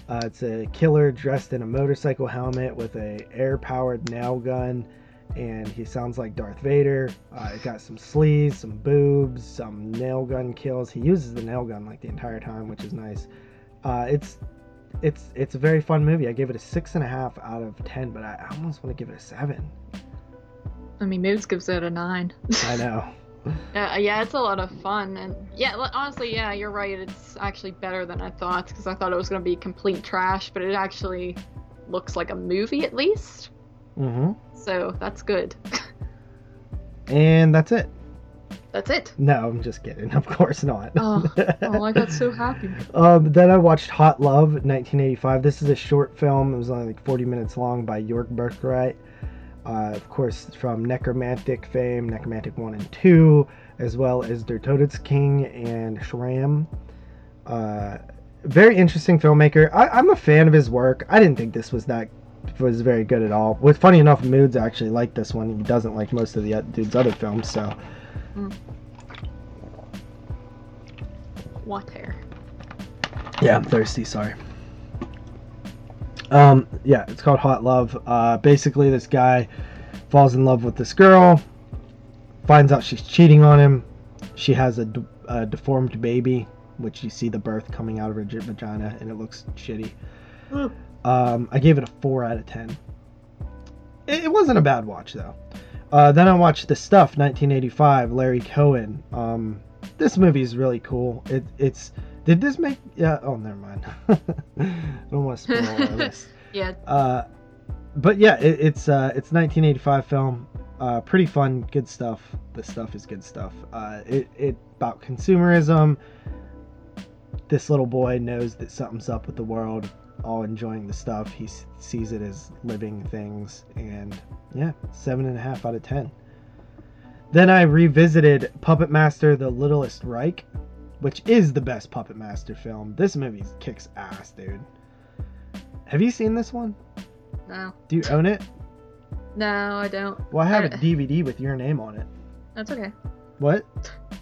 Speaker 1: Uh, it's a killer dressed in a motorcycle helmet with a air-powered nail gun, and he sounds like Darth Vader. Uh, it got some sleeves, some boobs, some nail gun kills. He uses the nail gun like the entire time, which is nice. Uh, it's it's it's a very fun movie. I gave it a six and a half out of ten, but I almost want to give it a seven.
Speaker 2: I mean, Moves gives it a nine.
Speaker 1: I know.
Speaker 2: Uh, yeah, it's a lot of fun, and yeah, honestly, yeah, you're right. It's actually better than I thought because I thought it was gonna be complete trash, but it actually looks like a movie at least.
Speaker 1: Hmm
Speaker 2: So that's good.
Speaker 1: And that's it.
Speaker 2: that's it.
Speaker 1: No, I'm just kidding. Of course not.
Speaker 2: Oh, oh, I got so happy.
Speaker 1: Um, then I watched Hot Love, 1985. This is a short film. It was only like 40 minutes long by Jörg Buttgereit. Uh, of course, from Nekromantik fame, Nekromantik 1 and 2, as well as Der Todesking and Schramm. Uh, very interesting filmmaker. I, I'm a fan of his work. I didn't think this was that was very good at all. With funny enough, Moods actually liked this one. He doesn't like most of the dude's other films, so
Speaker 2: Water.
Speaker 1: Yeah, I'm thirsty. Sorry. Um, yeah, it's called Hot Love. Uh, basically, this guy falls in love with this girl, finds out she's cheating on him. She has a, de- a deformed baby, which you see the birth coming out of her vagina, and it looks shitty. Um, I gave it a four out of ten. It, it wasn't a bad watch though. Uh, then I watched The Stuff, 1985, Larry Cohen. Um, this movie is really cool. It, it's did this make? Yeah. Oh, never mind. I don't want to spoil our list.
Speaker 2: Yeah,
Speaker 1: Uh, but yeah, it, it's uh, it's 1985 film. Uh, pretty fun, good stuff. The stuff is good stuff. Uh, it it about consumerism. This little boy knows that something's up with the world, all enjoying the stuff. He s- sees it as living things, and yeah, seven and a half out of ten. Then I revisited Puppet Master: The Littlest Reich, which is the best Puppet Master film. This movie kicks ass, dude. Have you seen this one?
Speaker 2: No.
Speaker 1: Do you own it?
Speaker 2: No, I don't.
Speaker 1: Well, I have a
Speaker 2: I-
Speaker 1: DVD with your name on it.
Speaker 2: That's okay.
Speaker 1: What?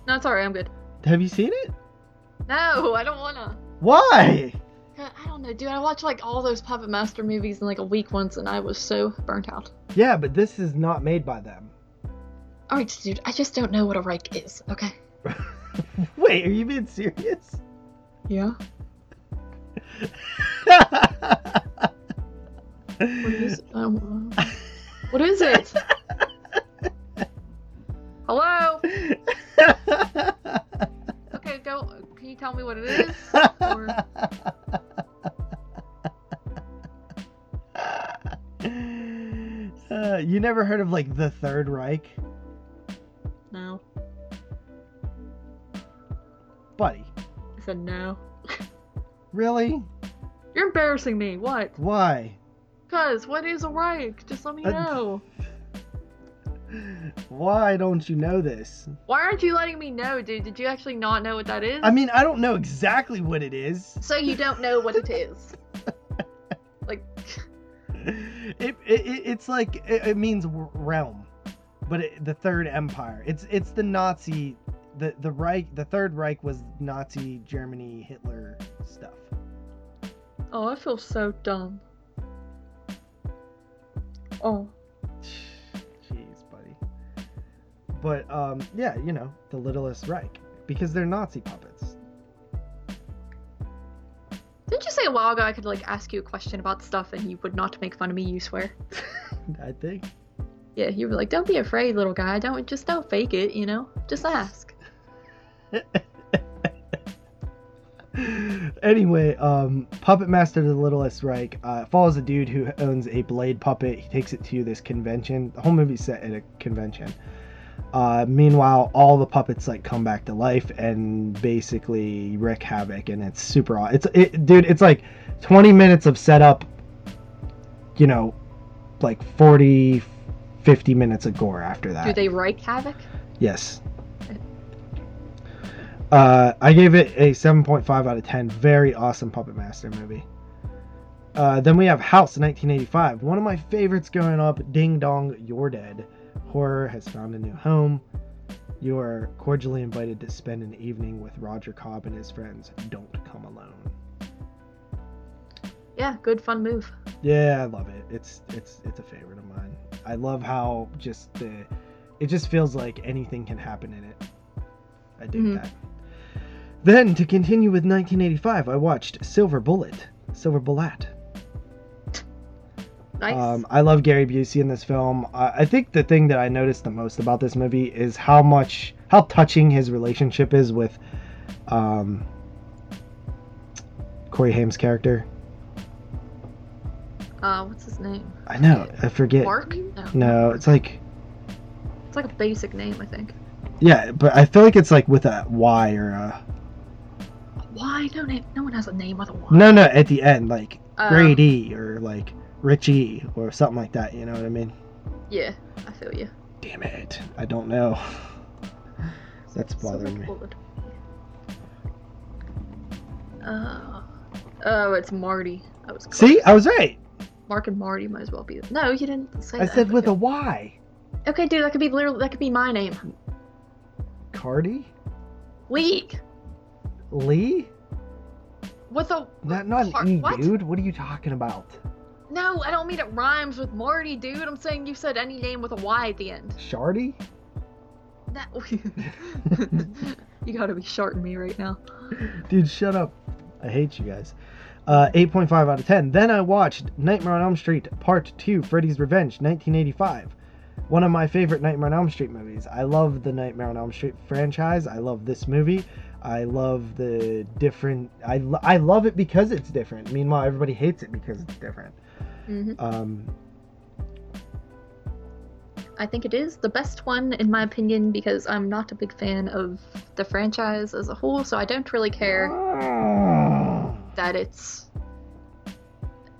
Speaker 2: No, it's alright. I'm good.
Speaker 1: Have you seen it?
Speaker 2: No, I don't wanna.
Speaker 1: Why?
Speaker 2: I don't know, dude. I watched like all those Puppet Master movies in like a week once, and I was so burnt out.
Speaker 1: Yeah, but this is not made by them.
Speaker 2: Alright, dude. I just don't know what a Reich is. Okay.
Speaker 1: Wait, are you being serious?
Speaker 2: Yeah. What is? Um, uh, what is it? Hello. Okay, go. Can you tell me what it is? Or
Speaker 1: uh, you never heard of like the Third Reich,
Speaker 2: no?
Speaker 1: buddy?
Speaker 2: I said no.
Speaker 1: Really?
Speaker 2: You're embarrassing me. What?
Speaker 1: Why?
Speaker 2: Cause what is a Reich? Just let me
Speaker 1: Uh,
Speaker 2: know.
Speaker 1: Why don't you know this?
Speaker 2: Why aren't you letting me know, dude? Did you actually not know what that is?
Speaker 1: I mean, I don't know exactly what it is.
Speaker 2: so you don't know what it is. like,
Speaker 1: It, it, it it's like it, it means realm, but it, the Third Empire. It's it's the Nazi, the the Reich. The Third Reich was Nazi Germany Hitler stuff.
Speaker 2: oh, I feel so dumb. Oh,
Speaker 1: Jeez, buddy. But um, yeah, you know, the Littlest Reich because they're Nazi puppets.
Speaker 2: Didn't you say a while ago I could like ask you a question about stuff and you would not make fun of me? You swear?
Speaker 1: I think.
Speaker 2: Yeah, you were like, "Don't be afraid, little guy. Don't just don't fake it. You know, just ask."
Speaker 1: anyway, um, Puppet Master the Littlest Reich uh, follows a dude who owns a blade puppet. He takes it to this convention. The whole movie's set at a convention. Uh, meanwhile, all the puppets like come back to life and basically wreak havoc, and it's super. aw- It's it, dude. It's like 20 minutes of setup. You know, like 40, 50 minutes of gore after that.
Speaker 2: Do they wreak havoc?
Speaker 1: Yes. Uh, I gave it a 7.5 out of 10. Very awesome Puppet Master movie. Uh, then we have House 1985. One of my favorites growing up. Ding Dong, You're Dead. Horror has found a new home. You are cordially invited to spend an evening with Roger Cobb and his friends. Don't come alone.
Speaker 2: Yeah, good fun move.
Speaker 1: Yeah, I love it. It's it's it's a favorite of mine. I love how just the it just feels like anything can happen in it. I dig
Speaker 2: Mhm.
Speaker 1: that. Then to continue with 1985, I watched Silver Bullet. Silver Bullet.
Speaker 2: Nice.
Speaker 1: Um, I love Gary Busey in this film. I, I think the thing that I noticed the most about this movie is how much, how touching his relationship is with um, Corey Haim's character.
Speaker 2: uh, what's his name?
Speaker 1: I know, I forget.
Speaker 2: Mark? No.
Speaker 1: No, it's like
Speaker 2: It's like a basic name, I think.
Speaker 1: Yeah, but I feel like it's like with a Y or a
Speaker 2: Why? No name. No one has a name with a Y.
Speaker 1: no, no at the end, like
Speaker 2: Uh,
Speaker 1: Grady or like Richie or something like that. You know what I mean?
Speaker 2: Yeah, I feel you.
Speaker 1: Damn it, I don't know. That's bothering me.
Speaker 2: bullet. Uh, oh, it's Marty. I was close.
Speaker 1: See, I was right.
Speaker 2: Mark and Marty might as well be. No, you didn't say
Speaker 1: I
Speaker 2: that.
Speaker 1: said with a
Speaker 2: Okay.
Speaker 1: Y.
Speaker 2: Okay, dude, that could be literally that could be my name.
Speaker 1: Cardi?
Speaker 2: League
Speaker 1: Lee?
Speaker 2: with a.
Speaker 1: Not not an E,
Speaker 2: what?
Speaker 1: dude. What are you talking about?
Speaker 2: No, I don't mean it rhymes with Marty, dude. I'm saying you said any name with a Y at the end.
Speaker 1: Shardy?
Speaker 2: No. you gotta be shorting me right now.
Speaker 1: Dude, shut up. I hate you guys. Uh, 8.5 out of 10. Then I watched Nightmare on Elm Street Part 2 Freddy's Revenge, 1985. One of my favorite Nightmare on Elm Street movies. I love the Nightmare on Elm Street franchise. I love this movie. I love the different. I, lo- I love it because it's different. Meanwhile, everybody hates it because it's different.
Speaker 2: hmm
Speaker 1: Um,
Speaker 2: I think it is the best one in my opinion because I'm not a big fan of the franchise as a whole, so I don't really care that it's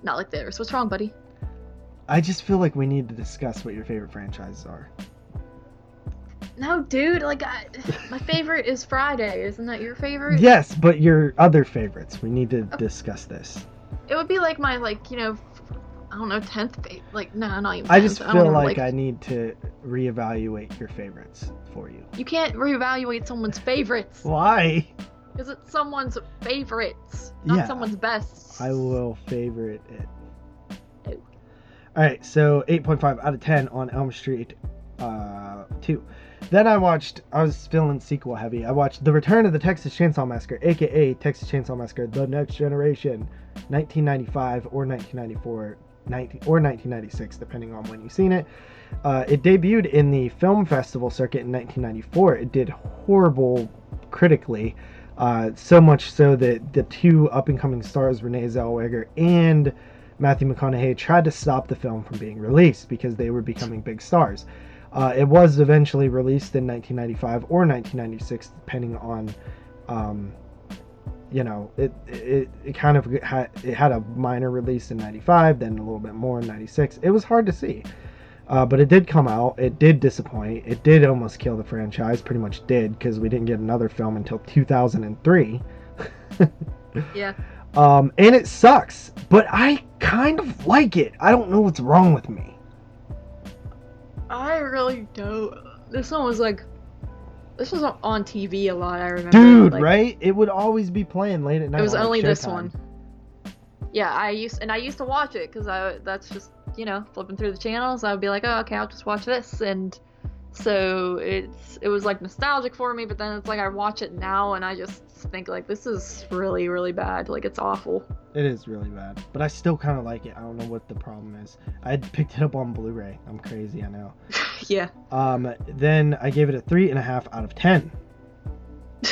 Speaker 2: not like theirs. What's wrong, buddy?
Speaker 1: I just feel like we need to discuss what your favorite franchises are.
Speaker 2: No, dude. Like, I, my favorite is Friday. Isn't that your favorite?
Speaker 1: Yes, but your other favorites. We need to discuss this.
Speaker 2: It would be like my like you know, I don't know, tenth favorite. Like, no, not even. 10th.
Speaker 1: I just
Speaker 2: I don't
Speaker 1: feel
Speaker 2: know,
Speaker 1: like I need to reevaluate your favorites for you.
Speaker 2: You can't reevaluate someone's favorites
Speaker 1: Why?
Speaker 2: because it's someone's favorites, not
Speaker 1: Yeah.
Speaker 2: someone's best.
Speaker 1: I will favorite it.
Speaker 2: Oh.
Speaker 1: All right, so 8.5 out of 10 on Elm Street uh, 2. Then I watched, I was feeling sequel heavy. I watched The Return of the Texas Chainsaw Massacre, aka Texas Chainsaw Massacre The Next Generation, 1995 or 1994, 19, or 1996, depending on when you've seen it. Uh, it debuted in the film festival circuit in 1994. It did horrible critically, uh, so much so that the two up and coming stars, Renee Zellweger and Matthew McConaughey, tried to stop the film from being released because they were becoming big stars. Uh, it was eventually released in 1995 or 1996, depending on, um, you know, it, it it kind of had it had a minor release in 95, then a little bit more in 96. It was hard to see. Uh, but it did come out. It did disappoint. It did almost kill the franchise. Pretty much did because we didn't get another film until 2003.
Speaker 2: yeah.
Speaker 1: Um, and it sucks. But I kind of like it. I don't know what's wrong with me.
Speaker 2: I really don't. This one was like, this was on TV a lot. I remember.
Speaker 1: Dude,
Speaker 2: like,
Speaker 1: right? It would always be playing late at night.
Speaker 2: It was only this
Speaker 1: Showtime.
Speaker 2: one. Yeah, I used and I used to watch it because I that's just you know flipping through the channels. I would be like, oh okay, I'll just watch this, and so it's it was like nostalgic for me. But then it's like I watch it now and I just think like this is really really bad. Like it's awful.
Speaker 1: It is really bad. But I still kind of like it. I don't know what the problem is. I picked it up on Blu ray. I'm crazy, I know.
Speaker 2: yeah.
Speaker 1: Um, then I gave it a three and a half out of ten.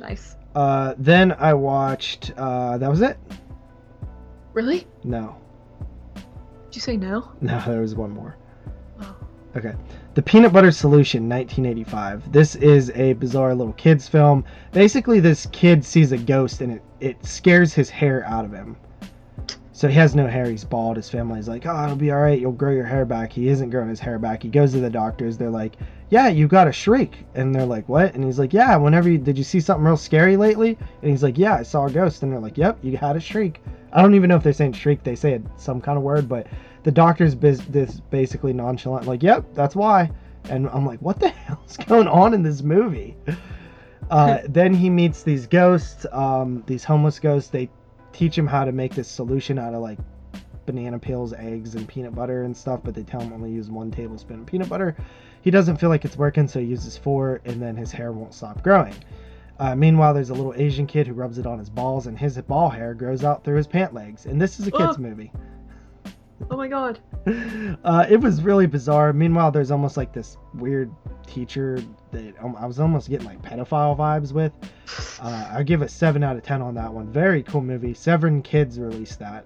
Speaker 2: Nice.
Speaker 1: Uh, then I watched. Uh, that was it.
Speaker 2: Really?
Speaker 1: No,
Speaker 2: Did you say no?
Speaker 1: no, there was one more.
Speaker 2: Oh.
Speaker 1: Okay. The Peanut Butter Solution, 1985. This is a bizarre little kid's film. Basically, this kid sees a ghost and it, it scares his hair out of him. So he has no hair, he's bald. His family's like, oh, it'll be alright, you'll grow your hair back. He isn't growing his hair back. He goes to the doctors, they're like, yeah, you got a shriek. And they're like, what? And he's like, yeah, whenever you, did you see something real scary lately? And he's like, yeah, I saw a ghost. And they're like, yep, you had a shriek. I don't even know if they're saying shriek, they say some kind of word, but the doctor's biz- this basically nonchalant, like, yep, that's why. And I'm like, what the hell's going on in this movie? Uh, then he meets these ghosts, um, these homeless ghosts. They teach him how to make this solution out of like banana peels, eggs, and peanut butter and stuff, but they tell him only use one tablespoon of peanut butter. He doesn't feel like it's working, so he uses four, and then his hair won't stop growing. Uh, meanwhile, there's a little Asian kid who rubs it on his balls, and his ball hair grows out through his pant legs. And this is a kid's
Speaker 2: Oh.
Speaker 1: movie.
Speaker 2: Oh my god.
Speaker 1: Uh, it was really bizarre. Meanwhile, there's almost like this weird teacher that um, I was almost getting like pedophile vibes with. Uh, I give a seven out of ten on that one. Very cool movie. Seven Kids released that,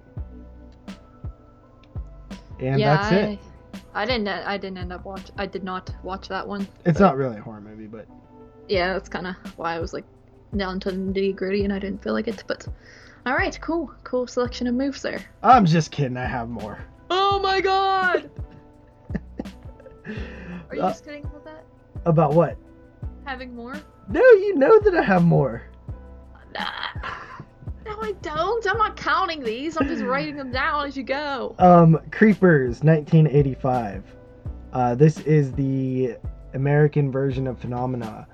Speaker 1: and
Speaker 2: yeah,
Speaker 1: that's
Speaker 2: I,
Speaker 1: it.
Speaker 2: I didn't. I didn't end up watch. I did not watch that one.
Speaker 1: It's not really a horror movie, but
Speaker 2: yeah, that's kind of why I was like down to the nitty gritty and I didn't feel like it. But all right, cool, cool selection of moves there.
Speaker 1: I'm just kidding. I have more.
Speaker 2: Oh my god! Are you
Speaker 1: Uh,
Speaker 2: just kidding about that?
Speaker 1: About what?
Speaker 2: Having more?
Speaker 1: No, you know that I have more.
Speaker 2: Nah. No, I don't. I'm not counting these. I'm just writing them down as you go.
Speaker 1: Um, Creepers, 1985. Uh, this is the American version of Phenomena.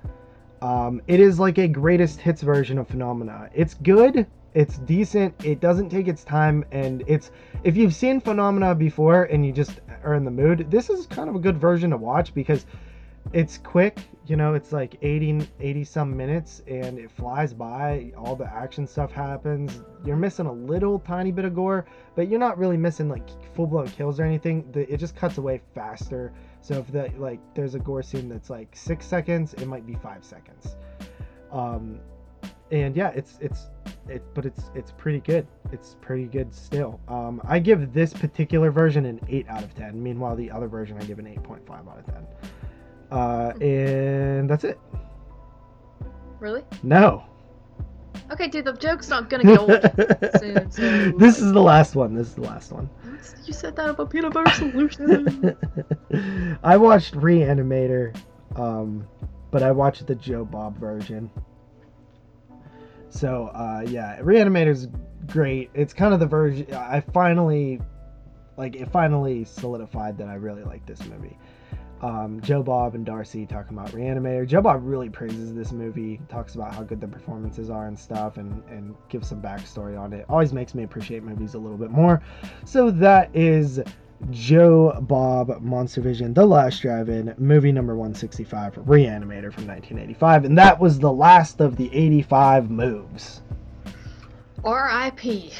Speaker 1: Um, it is like a greatest hits version of Phenomena. It's good. It's decent. It doesn't take its time, and it's if you've seen Phenomena before and you just are in the mood, this is kind of a good version to watch because it's quick. You know, it's like 80, 80 some minutes, and it flies by. All the action stuff happens. You're missing a little tiny bit of gore, but you're not really missing like full blown kills or anything. The, it just cuts away faster. So if the like there's a gore scene that's like six seconds, it might be five seconds. Um, and yeah, it's it's it, but it's it's pretty good. It's pretty good still. Um, I give this particular version an eight out of ten. Meanwhile, the other version I give an eight point five out of ten. Uh, and that's it.
Speaker 2: Really?
Speaker 1: No,
Speaker 2: Okay, dude, the joke's not gonna go old soon. So
Speaker 1: this is the last one. This is the last one.
Speaker 2: You said that about peanut butter solution.
Speaker 1: I watched Reanimator, um, but I watched the Joe Bob version. So uh, yeah, Reanimator's great. It's kind of the version I finally, like, it finally solidified that I really like this movie um, Joe Bob and Darcy talking about Reanimator. Joe Bob really praises this movie, talks about how good the performances are and stuff, and, and gives some backstory on it. Always makes me appreciate movies a little bit more. So that is Joe Bob Monster Vision, The Last Drive-In, movie number 165, Reanimator from 1985. And that was the last of the 85 moves.
Speaker 2: R.I.P.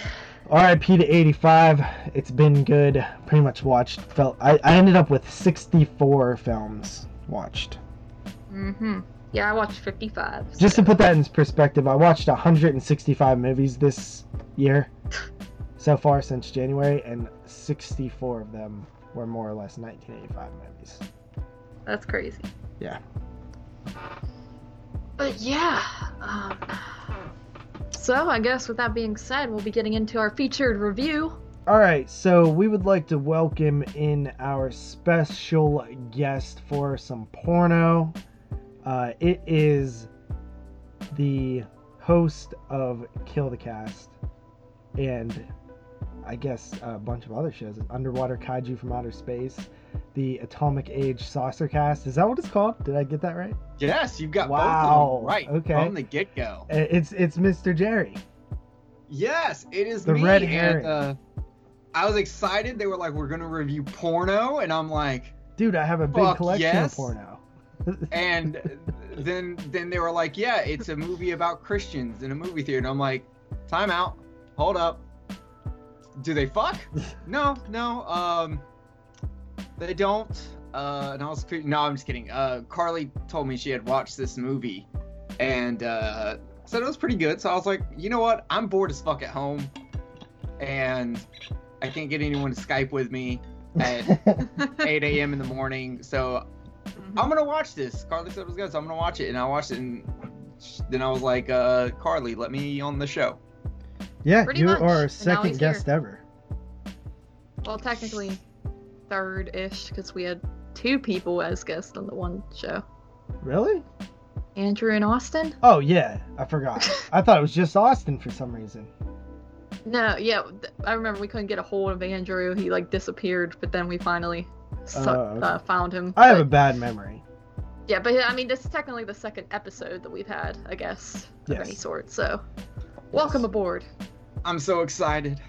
Speaker 1: RIP to 85. It's been good. Pretty much watched. Felt I, I ended up with 64 films watched.
Speaker 2: Mm-hmm. Yeah, I watched 55.
Speaker 1: So. Just to put that in perspective, I watched 165 movies this year so far since January, and 64 of them were more or less 1985 movies.
Speaker 2: That's crazy.
Speaker 1: Yeah.
Speaker 2: But yeah, um, so, I guess with that being said, we'll be getting into our featured review.
Speaker 1: All right, so we would like to welcome in our special guest for some porno. Uh, it is the host of Kill the Cast and I guess a bunch of other shows. Underwater Kaiju from Outer Space, the Atomic Age Saucer Cast. Is that what it's called? Did I get that right?
Speaker 3: Yes, you've got both. wow. right okay. from the get go.
Speaker 1: It's it's Mr. Jerry.
Speaker 3: Yes, it is
Speaker 1: the
Speaker 3: me.
Speaker 1: red hair.
Speaker 3: Uh, I was excited. They were like, "We're gonna review porno," and I'm like,
Speaker 1: "Dude, I have a big collection yes. of porno."
Speaker 3: and then then they were like, "Yeah, it's a movie about Christians in a movie theater." And I'm like, "Time out, hold up." Do they fuck? no, no. Um, they don't. Uh, and I was no, I'm just kidding. Uh, Carly told me she had watched this movie, and uh, said it was pretty good. So I was like, you know what? I'm bored as fuck at home, and I can't get anyone to Skype with me at 8 a.m. in the morning. So mm-hmm. I'm gonna watch this. Carly said it was good, so I'm gonna watch it. And I watched it, and then I was like, uh, Carly, let me on the show.
Speaker 1: Yeah, Pretty you much. are our second guest here. ever.
Speaker 2: Well, technically, third ish, because we had two people as guests on the one show.
Speaker 1: Really?
Speaker 2: Andrew and Austin?
Speaker 1: Oh, yeah. I forgot. I thought it was just Austin for some reason.
Speaker 2: No, yeah. I remember we couldn't get a hold of Andrew. He, like, disappeared, but then we finally su- uh, okay. uh, found him.
Speaker 1: I but, have a bad memory.
Speaker 2: Yeah, but I mean, this is technically the second episode that we've had, I guess, of yes. any sort. So, welcome aboard.
Speaker 3: I'm so excited.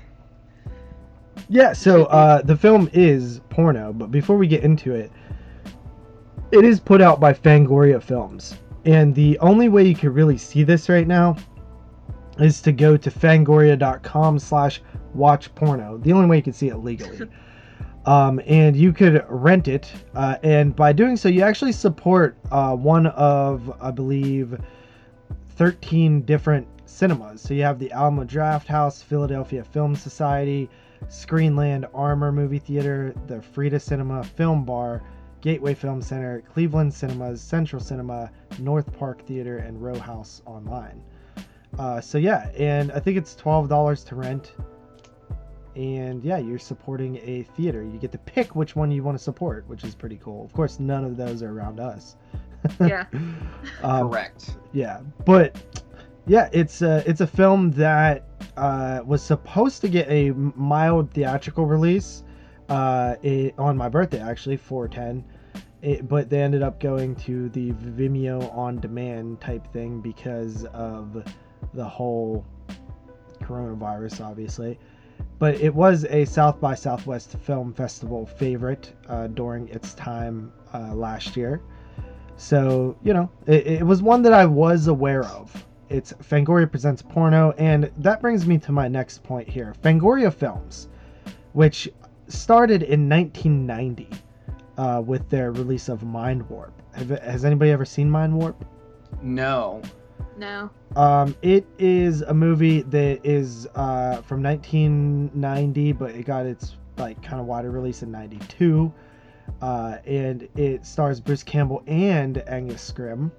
Speaker 1: Yeah, so uh, the film is porno, but before we get into it, it is put out by Fangoria Films. And the only way you can really see this right now is to go to fangoria.com slash watch porno. The only way you can see it legally. um, and you could rent it. Uh, and by doing so, you actually support uh, one of, I believe, 13 different cinemas. So you have the Alamo Drafthouse, Philadelphia Film Society, Screenland Armour Movie Theater, the Frida Cinema Film Bar, Gateway Film Center, Cleveland Cinemas, Central Cinema, North Park Theater, and Row House Online. Uh, so yeah, and I think it's twelve dollars to rent. And yeah, you're supporting a theater. You get to pick which one you want to support, which is pretty cool. Of course, none of those are around us.
Speaker 2: yeah.
Speaker 3: um, Correct.
Speaker 1: Yeah, but yeah, it's a it's a film that uh, was supposed to get a mild theatrical release uh, it, on my birthday, actually, 410. It, but they ended up going to the Vimeo on demand type thing because of the whole coronavirus, obviously. But it was a South by Southwest Film Festival favorite uh, during its time uh, last year. So, you know, it, it was one that I was aware of it's Fangoria Presents Porno, and that brings me to my next point here. Fangoria Films, which started in 1990 uh, with their release of Mind Warp. Have, has anybody ever seen Mind Warp?
Speaker 3: No.
Speaker 2: No.
Speaker 1: Um, it is a movie that is uh, from 1990, but it got its like kind of wider release in 92. Uh, and it stars Bruce Campbell and Angus Scrimm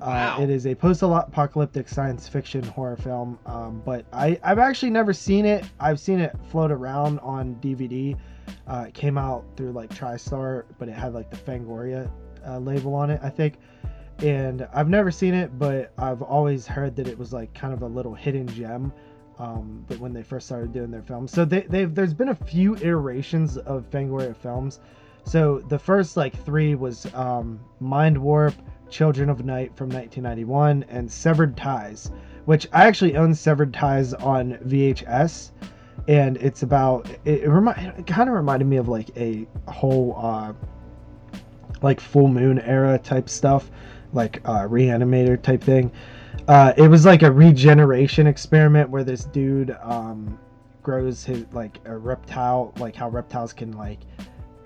Speaker 3: Wow.
Speaker 1: Uh, it is a post-apocalyptic science fiction horror film, um, but I, I've actually never seen it. I've seen it float around on DVD. Uh, it came out through like TriStar, but it had like the Fangoria uh, label on it, I think. And I've never seen it, but I've always heard that it was like kind of a little hidden gem. Um, but when they first started doing their films, so they, they've there's been a few iterations of Fangoria films. So the first like three was um, Mind Warp, Children of Night from 1991, and Severed Ties, which I actually own Severed Ties on VHS, and it's about it, it, remi- it kind of reminded me of like a whole uh, like full moon era type stuff, like uh, Reanimator type thing. Uh, it was like a regeneration experiment where this dude um, grows his like a reptile, like how reptiles can like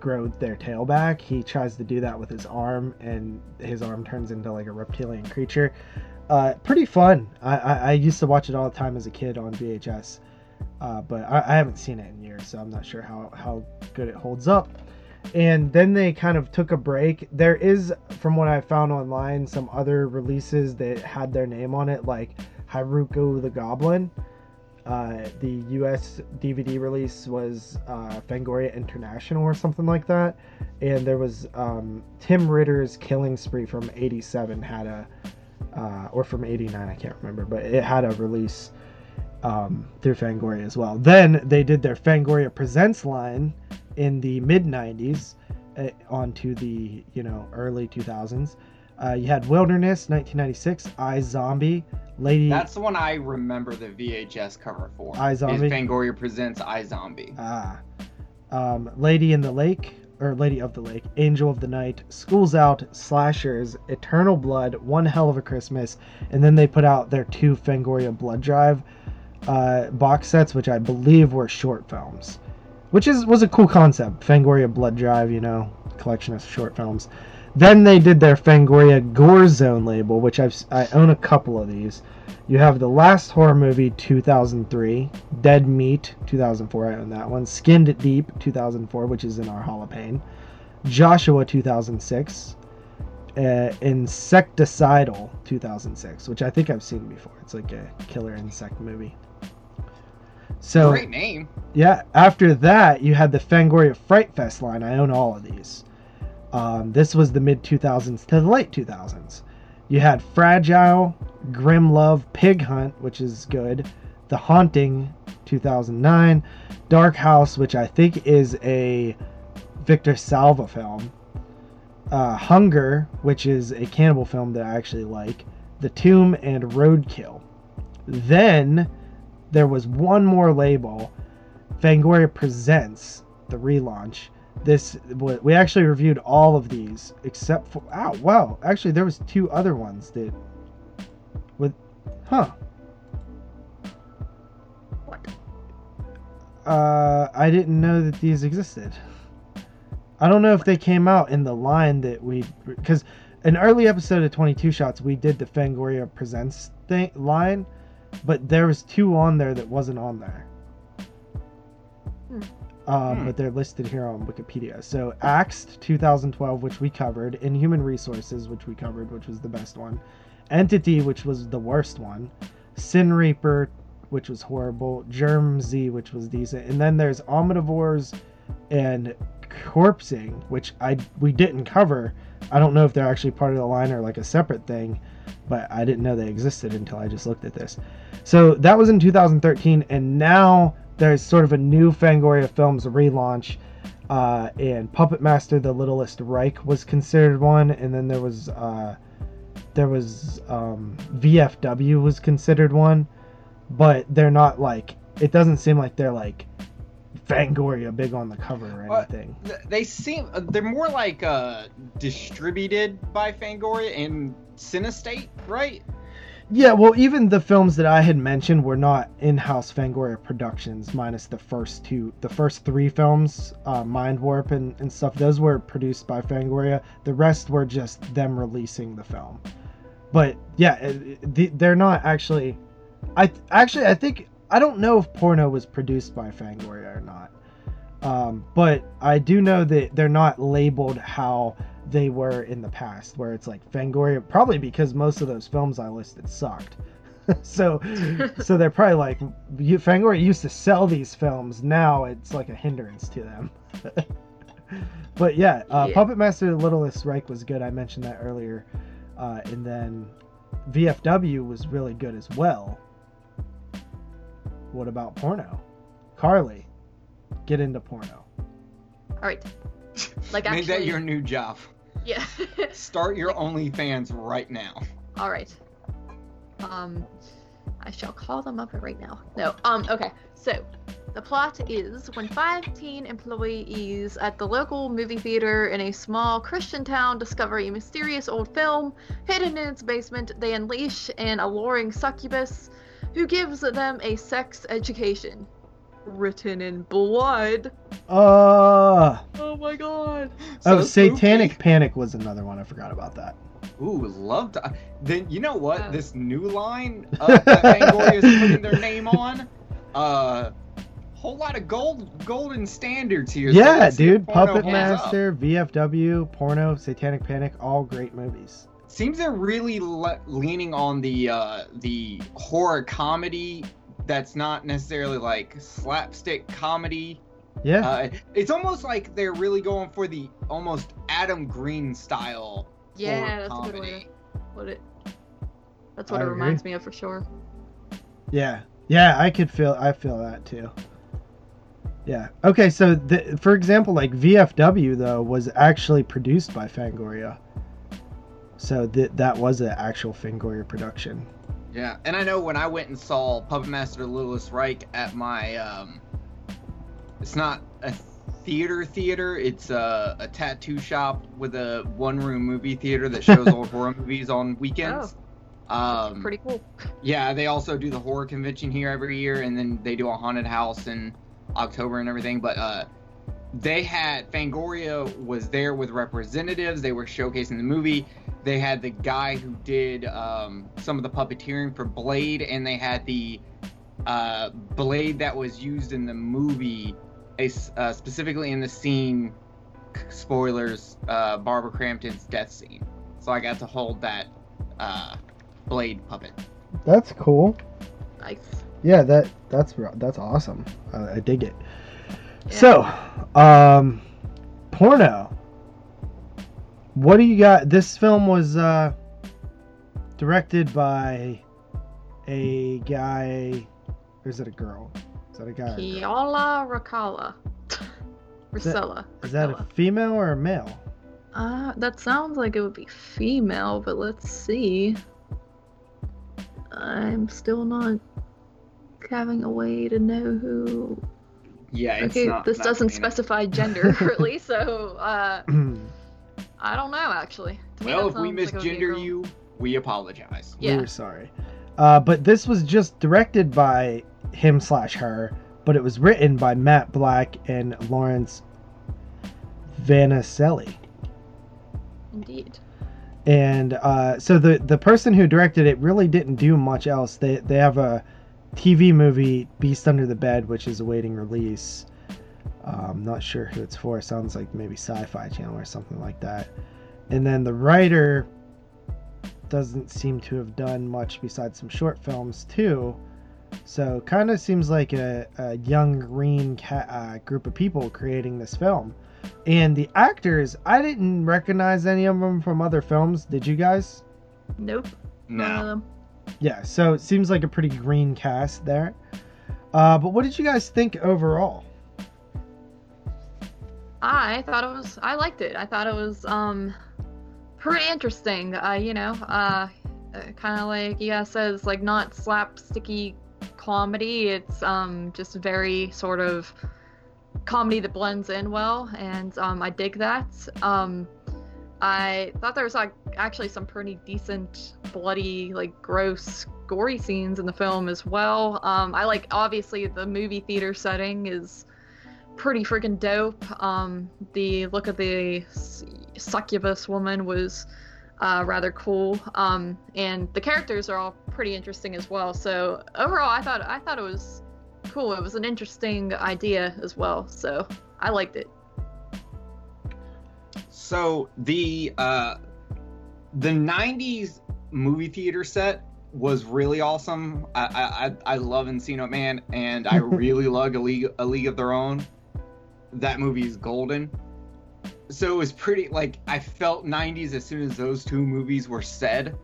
Speaker 1: grow their tail back. He tries to do that with his arm, and his arm turns into like a reptilian creature. Uh, pretty fun. I, I, I used to watch it all the time as a kid on VHS, uh, but I, I haven't seen it in years, so I'm not sure how, how good it holds up. And then they kind of took a break. There is, from what I found online, some other releases that had their name on it, like Haruko the Goblin. Uh, the US DVD release was uh, Fangoria International or something like that. And there was um, Tim Ritter's Killing Spree from 87 had a, uh, or from 89, I can't remember, but it had a release um, through Fangoria as well. Then they did their Fangoria Presents line in the mid 90s uh, onto the, you know, early 2000s. Uh, you had Wilderness, 1996, I Zombie, Lady.
Speaker 3: That's the one I remember the VHS cover for.
Speaker 1: iZombie?
Speaker 3: Is Fangoria presents I Zombie.
Speaker 1: Ah. Um, Lady in the Lake, or Lady of the Lake, Angel of the Night, School's Out, Slashers, Eternal Blood, One Hell of a Christmas, and then they put out their two Fangoria Blood Drive uh, box sets, which I believe were short films, which is was a cool concept. Fangoria Blood Drive, you know, collection of short films. Then they did their Fangoria Gore Zone label, which I've I own a couple of these. You have the last horror movie 2003, Dead Meat 2004. I own that one. Skinned Deep 2004, which is in our Hall of Pain. Joshua 2006. Uh, Insecticidal 2006, which I think I've seen before. It's like a killer insect movie. So
Speaker 3: Great name.
Speaker 1: yeah, after that, you had the Fangoria Fright Fest line. I own all of these. Um, this was the mid 2000s to the late 2000s. You had Fragile, Grim Love, Pig Hunt, which is good, The Haunting, 2009, Dark House, which I think is a Victor Salva film, uh, Hunger, which is a cannibal film that I actually like, The Tomb, and Roadkill. Then there was one more label, Fangoria Presents, the relaunch. This we actually reviewed all of these except for oh wow actually there was two other ones that with huh
Speaker 2: What?
Speaker 1: uh I didn't know that these existed. I don't know if they came out in the line that we because an early episode of 22 shots we did the Fangoria Presents thing line, but there was two on there that wasn't on there.
Speaker 2: Hmm.
Speaker 1: Um,
Speaker 3: Hmm.
Speaker 1: But they're listed here on Wikipedia. So Axed 2012, which we covered, Inhuman Resources, which we covered, which was the best one, Entity, which was the worst one, Sin Reaper, which was horrible, Germ Z, which was decent, and then there's Omnivores and Corpsing, which I we didn't cover. I don't know if they're actually part of the line or like a separate thing, but I didn't know they existed until I just looked at this. So that was in 2013, and now there's sort of a new Fangoria Films relaunch. Uh, and Puppet Master: The Littlest Reich was considered one, and then there was uh, there was um, VFW was considered one, but they're not like it doesn't seem like they're like Fangoria big on the cover or anything.
Speaker 3: Th- They seem uh, they're more like uh distributed by Fangoria and Cinestate, right?
Speaker 1: Yeah, well, even the films that I had mentioned were not in-house Fangoria productions, minus the first two, the first three films, uh, Mind Warp and, and stuff. Those were produced by Fangoria. The rest were just them releasing the film. But yeah, it- it- they're not actually. I actually I think I don't know if Porno was produced by Fangoria or not. Um, but I do know that they're not labeled how they were in the past, where it's like Fangoria, probably because most of those films I listed sucked. so, so they're probably like, you, Fangoria used to sell these films. Now it's like a hindrance to them. but yeah, uh,
Speaker 2: Yeah.
Speaker 1: Puppet Master Littlest Reich was good. I mentioned that earlier. Uh, and then VFW was really good as well. What about porno? Carly, get into porno.
Speaker 2: All right. Like actually,
Speaker 3: Make
Speaker 2: actually,
Speaker 3: that your new job.
Speaker 2: Yeah.
Speaker 3: Start your OnlyFans right now.
Speaker 2: All right. Um, I shall call them up right now. No. Um. Okay. So, the plot is when five teen employees at the local movie theater in a small Christian town discover a mysterious old film hidden in its basement, they unleash an alluring succubus who gives them a sex education. Written in blood.
Speaker 1: Uh,
Speaker 2: Oh my god.
Speaker 1: oh,
Speaker 3: So
Speaker 1: Satanic
Speaker 3: spooky.
Speaker 1: Panic was another one. I forgot about that.
Speaker 3: Ooh, love to. Then you know what?
Speaker 2: Oh.
Speaker 3: This new line uh, that Fangoria is putting their name on. Uh, whole lot of gold, golden standards here.
Speaker 1: Yeah,
Speaker 3: let's see if
Speaker 1: dude. Puppet
Speaker 3: holds up.
Speaker 1: Master, VFW, Porno, Satanic Panic, all great movies.
Speaker 3: Seems they're really le- leaning on the uh, the horror comedy. That's not necessarily like slapstick comedy.
Speaker 1: Yeah.
Speaker 3: Uh, it's almost like they're really going for the almost Adam Green style
Speaker 2: Yeah,
Speaker 3: horror
Speaker 2: that's a good way to put it. That's what
Speaker 1: I
Speaker 2: it
Speaker 1: agree.
Speaker 2: reminds me of for sure.
Speaker 1: Yeah, yeah, I could feel. I feel that too. Yeah. Okay, so the, for example, like VFW though was actually produced by Fangoria, so th- that was an actual Fangoria production.
Speaker 3: Yeah, and I know when I went and saw Puppet Master Littlest Reich at my, um, it's not a theater theater, it's a, a tattoo shop with a one room movie theater that shows old horror movies on weekends. Um,
Speaker 2: Pretty cool.
Speaker 3: yeah, they also do the horror convention here every year, and then they do a haunted house in October and everything. But uh, they had Fangoria was there with representatives. They were showcasing the movie. They had the guy who did um, some of the puppeteering for Blade, and they had the uh, Blade that was used in the movie, a, uh, specifically in the scene. Spoilers: uh, Barbara Crampton's death scene. So I got to hold that uh, Blade puppet.
Speaker 1: That's cool.
Speaker 2: Nice.
Speaker 1: Yeah, that that's that's awesome. I, I dig it.
Speaker 2: Yeah.
Speaker 1: So, um, porno. What do you got? This film was uh, directed by a guy, or is it a girl? Is that a guy? or a girl?
Speaker 2: Kiala Rakala. Rosella.
Speaker 1: Is that a female or a male?
Speaker 2: Uh, that sounds like it would be female, but let's see. I'm still not having a way to know who.
Speaker 3: Yeah, it's
Speaker 2: Okay,
Speaker 3: not.
Speaker 2: this doesn't
Speaker 3: female.
Speaker 2: specify gender, really, so uh, I don't know actually. To
Speaker 3: Well, if we
Speaker 2: sounds like it would be a
Speaker 3: misgender you, we apologize.
Speaker 2: Yeah.
Speaker 1: We're sorry. Uh, but this was just directed by him slash her, but it was written by Matt Black and Laurence Vannicelli.
Speaker 2: Indeed.
Speaker 1: and uh, so the the person who directed it really didn't do much else. They they have a TV movie, Beast Under the Bed, which is awaiting release. Um, not sure who it's for. Sounds like maybe Sci-Fi Channel or something like that. And then the writer doesn't seem to have done much besides some short films too. So kind of seems like a, a young green ca- uh, group of people creating this film. And the actors, I didn't recognize any of them from other films. Did you guys?
Speaker 2: Nope. None of
Speaker 3: No.
Speaker 1: Yeah, so it seems like a pretty green cast there. Uh, but what did you guys think overall?
Speaker 2: I thought it was. I liked it. I thought it was um pretty interesting. Uh, you know, uh, kind of like yeah says like not slapsticky comedy. It's um just very sort of comedy that blends in well, and um I dig that. Um, I thought there was like actually some pretty decent bloody like gross gory scenes in the film as well. Um, I like obviously the movie theater setting is pretty freaking dope. Um, the look of the succubus woman was uh, rather cool, um, and the characters are all pretty interesting as well. So overall, I thought I thought it was cool. It was an interesting idea as well. So I liked it.
Speaker 3: So the uh, the '90s movie theater set was really awesome. I I, I love Encino Man, and I really love a League a League of Their Own. That movie is golden. So it was pretty like I felt '90s as soon as those two movies were said.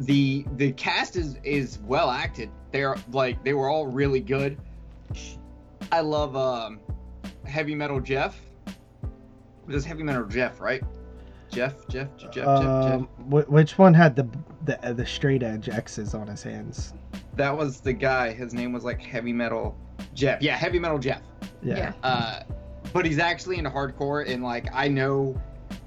Speaker 3: The the cast is is well acted. They're like they were all really good. I love um, Heavy Metal Jeff. It was Heavy Metal Jeff, right? Jeff, Jeff, Jeff, Jeff,
Speaker 1: um, Jeff. Which one had the the uh, the straight edge X's on his hands?
Speaker 3: That was the guy. His name was like Heavy Metal Jeff. Yeah, Heavy Metal Jeff.
Speaker 1: Yeah. yeah.
Speaker 3: Uh, but he's actually into hardcore, and like I know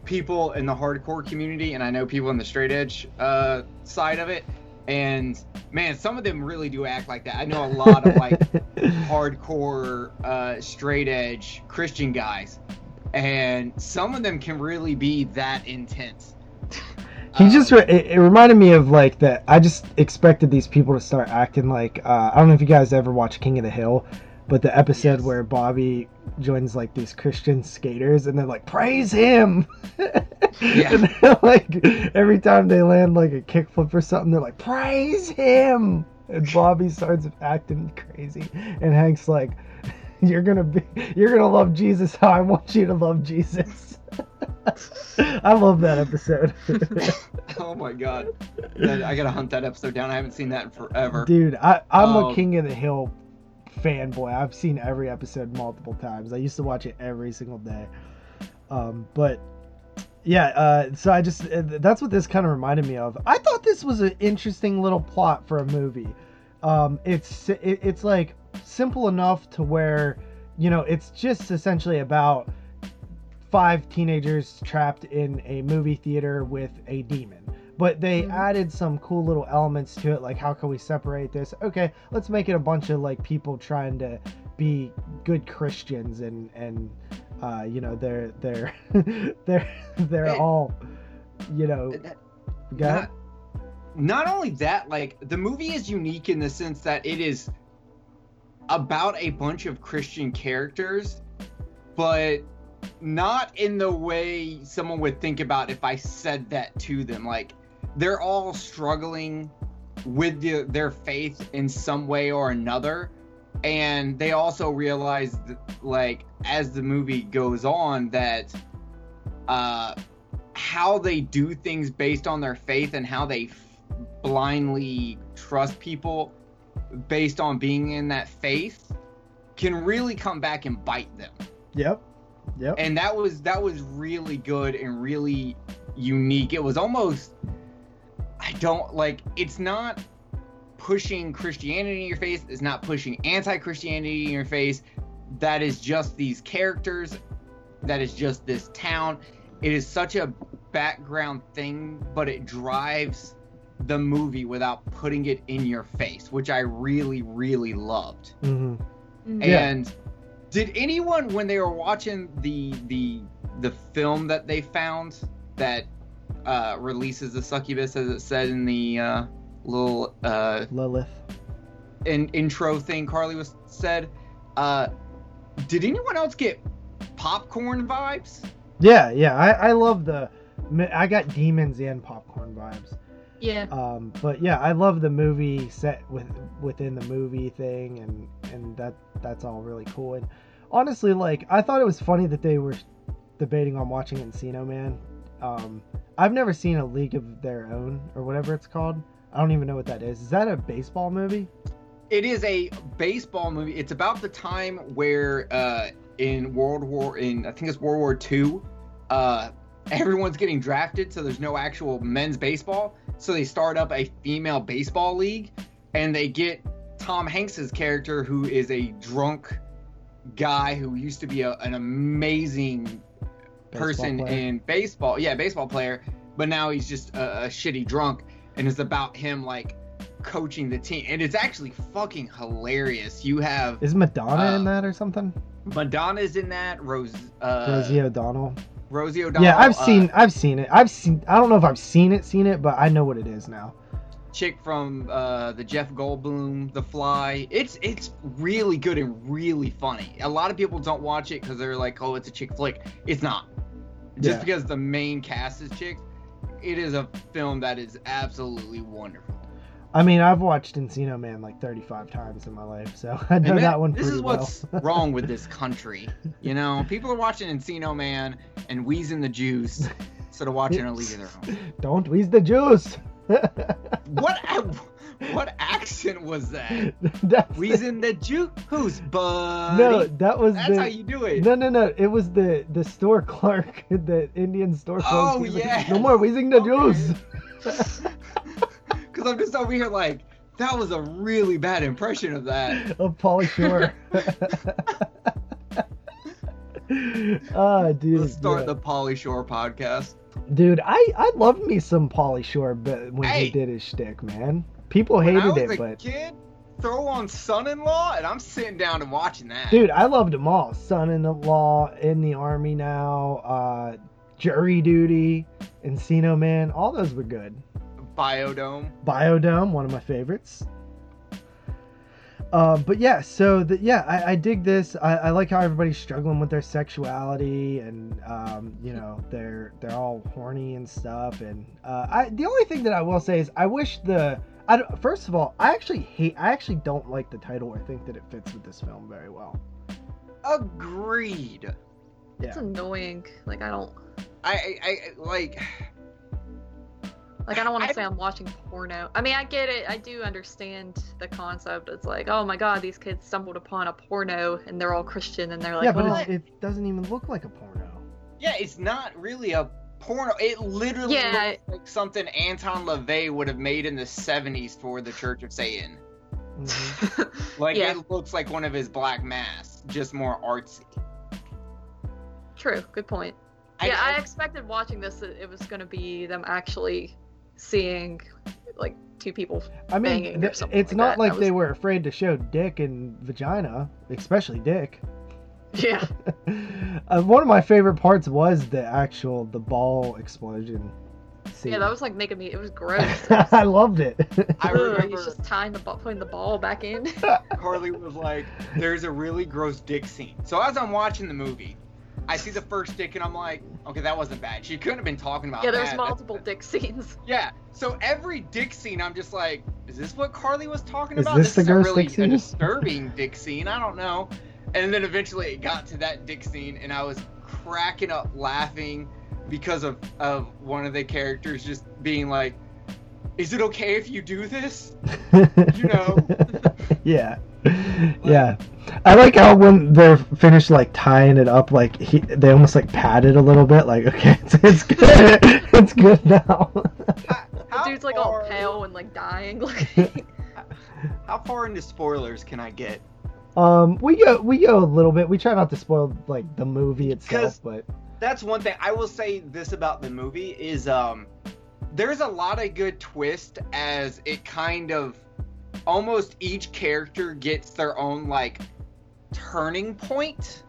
Speaker 3: people in the hardcore community, and I know people in the straight edge uh, side of it, and man, some of them really do act like that. I know a lot of like hardcore, uh, straight edge Christian guys, and some of them can really be that intense.
Speaker 1: He um, just it, it, reminded me of like that. I just expected these people to start acting like uh, I don't know if you guys ever watch King of the Hill, but the episode yes. where Bobby joins like these Christian skaters and they're like praise him. yeah. like every time they land like a kickflip or something, they're like praise him. And Bobby starts acting crazy, and Hank's like, you're gonna be you're gonna love Jesus how I want you to love Jesus. I love that episode.
Speaker 3: oh my god. I gotta hunt that episode down. I haven't seen that in forever.
Speaker 1: Dude, I, I'm um, a King of the Hill fanboy. I've seen every episode multiple times. I used to watch it every single day. Um, but yeah, uh, so I just uh, that's what this kind of reminded me of. I thought this was an interesting little plot for a movie. Um, it's it, it's like simple enough to where you know it's just essentially about five teenagers trapped in a movie theater with a demon. But they mm-hmm. added some cool little elements to it like how can we separate this? Okay let's make it a bunch of like people trying to be good christians and and uh you know they're they're they're they're hey, all you know
Speaker 3: not, not only that like the movie is unique in the sense that it is about a bunch of Christian characters, but not in the way someone would think about if I said that to them. Like they're all struggling with the, their faith in some way or another, and they also realize like as the movie goes on that uh, how they do things based on their faith and how they f- blindly trust people based on being in that faith can really come back and bite them.
Speaker 1: Yep. Yep.
Speaker 3: And that was that was really good and really unique. It was almost I don't like it's not pushing Christianity in your face, it's not pushing anti-Christianity in your face. That is just these characters. That is just this town. It is such a background thing, but it drives the movie without putting it in your face, which I really, really loved.
Speaker 1: Mm-hmm. mm-hmm.
Speaker 3: And did anyone, when they were watching the the the film that they found that uh, releases the succubus, as it said in the uh, little uh,
Speaker 1: Lilith
Speaker 3: in, intro thing, Carly was said. Uh, did anyone else get popcorn vibes?
Speaker 1: Yeah, yeah. I, I love the. I got demons and popcorn vibes.
Speaker 2: Yeah.
Speaker 1: Um, but yeah, I love the movie set with within the movie thing, and and that that's all really cool. And honestly, like I thought it was funny that they were debating on watching Encino Man. Um, I've never seen a League of Their Own or whatever it's called. I don't even know what that is. Is that a baseball movie?
Speaker 3: It is a baseball movie. It's about the time where uh, in World War in I think it's World War Two, uh, everyone's getting drafted, so there's no actual men's baseball. So they start up a female baseball league, and they get Tom Hanks's character, who is a drunk guy who used to be a, an amazing person in baseball. Yeah, baseball player, but now he's just a, a shitty drunk, and it's about him like coaching the team, and it's actually fucking hilarious. You have
Speaker 1: is Madonna uh, in that or something?
Speaker 3: Madonna's in that. Rose uh,
Speaker 1: Rosie O'Donnell.
Speaker 3: Rosie O'Donnell.
Speaker 1: Yeah, I've uh, seen I've seen it. I've seen I don't know if I've seen it, seen it, but I know what it is now.
Speaker 3: Chick from uh, the Jeff Goldblum, The Fly. It's it's really good and really funny. A lot of people don't watch it because they're like, oh, it's a chick flick. It's not. just
Speaker 1: Yeah.
Speaker 3: because the main cast is chicks. It is a film that is absolutely wonderful.
Speaker 1: I mean, I've watched Encino Man like 35 times in my life, so I know
Speaker 3: And
Speaker 1: that, one
Speaker 3: This is what's wrong with this country. You know, people are watching Encino Man and wheezing the juice instead of watching A League of Their Own.
Speaker 1: Don't wheeze the juice.
Speaker 3: What what accent was that?
Speaker 1: That's
Speaker 3: Wheezing the juice, buddy?
Speaker 1: no, that was
Speaker 3: that's
Speaker 1: the.
Speaker 3: how you do it.
Speaker 1: No, no, no! It was the the store clerk, the Indian store clerk.
Speaker 3: Oh,
Speaker 1: was like. No more wheezing the
Speaker 3: Okay.
Speaker 1: juice.
Speaker 3: Because I'm just over here like, that was a really bad impression of that.
Speaker 1: of Pauly Shore. Ah, dude.
Speaker 3: Let's start
Speaker 1: yeah.
Speaker 3: the Pauly Shore podcast.
Speaker 1: Dude, I I loved me some Pauly Shore, but when
Speaker 3: Hey.
Speaker 1: he did his shtick, man, people hated it,
Speaker 3: a
Speaker 1: but
Speaker 3: kid, throw on Son-in-Law, and I'm sitting down and watching that.
Speaker 1: dude, I loved them all. Son-in-law, in the army now, uh, jury duty, Encino Man, all those were good.
Speaker 3: Biodome.
Speaker 1: Biodome, one of my favorites. Uh, but yeah, so the, yeah, I, I dig this. I, I like how everybody's struggling with their sexuality, and um, you know they're they're all horny and stuff. And uh, I the only thing that I will say is I wish the I don't- first of all I actually hate I actually don't like the title or think that it fits with this film very well.
Speaker 3: Agreed.
Speaker 1: Yeah.
Speaker 2: It's annoying. Like I don't
Speaker 3: I, I, I like.
Speaker 2: Like I don't want to say I'm watching porno. I mean, I get it. I do understand the concept. It's like, oh my god, these kids stumbled upon a porno and they're all Christian and they're like,
Speaker 1: yeah, but
Speaker 2: "Oh,
Speaker 1: it doesn't even look like a porno.
Speaker 3: Yeah, it's not really a porno. It literally
Speaker 2: Yeah.
Speaker 3: looks like something Anton LaVey would have made in the 70s for the Church of Satan.
Speaker 1: Mhm.
Speaker 3: Like,
Speaker 2: Yeah.
Speaker 3: it looks like one of his black masks, just more artsy.
Speaker 2: True. Good point. yeah, I, expected watching this that it was going to be them actually seeing like two people.
Speaker 1: I mean,
Speaker 2: banging or
Speaker 1: th-
Speaker 2: something
Speaker 1: it's
Speaker 2: like
Speaker 1: not
Speaker 2: that.
Speaker 1: like
Speaker 2: That
Speaker 1: they were afraid to show dick and vagina, especially dick.
Speaker 2: Yeah.
Speaker 1: uh, one of my favorite parts was the actual the ball explosion scene.
Speaker 2: Yeah, that was like making me. It was gross.
Speaker 1: I loved it.
Speaker 3: I
Speaker 2: Ugh,
Speaker 3: remember
Speaker 2: he's just tying the ball, putting the ball back in.
Speaker 3: Carly was like, there's a really gross dick scene. So as I'm watching the movie, I see the first dick and I'm like, okay, that wasn't bad. She couldn't have been talking about that.
Speaker 2: yeah, there's
Speaker 3: that.
Speaker 2: multiple dick scenes.
Speaker 3: Yeah. So every dick scene, I'm just like, is this what Carly was talking
Speaker 1: Is
Speaker 3: about?
Speaker 1: this the
Speaker 3: isn't
Speaker 1: gross
Speaker 3: really
Speaker 1: dick
Speaker 3: a disturbing dick scene. I don't know. And then eventually it got to that dick scene, and I was cracking up laughing because of of one of the characters just being like, "Is it okay if you do this?" You know.
Speaker 1: Yeah. Yeah. I like how when they're finished like tying it up, like he, they almost like pat it a little bit, like okay, it's, it's good, it's good now.
Speaker 3: How,
Speaker 2: The
Speaker 3: how
Speaker 2: dude's like all pale and like dying. Like,
Speaker 3: How far into spoilers can I get?
Speaker 1: um, we go we go a little bit. We try not to spoil like the movie itself,
Speaker 3: 'Cause-
Speaker 1: but
Speaker 3: that's one thing I will say this about the movie is um there's a lot of good twist as it kind of almost each character gets their own like turning point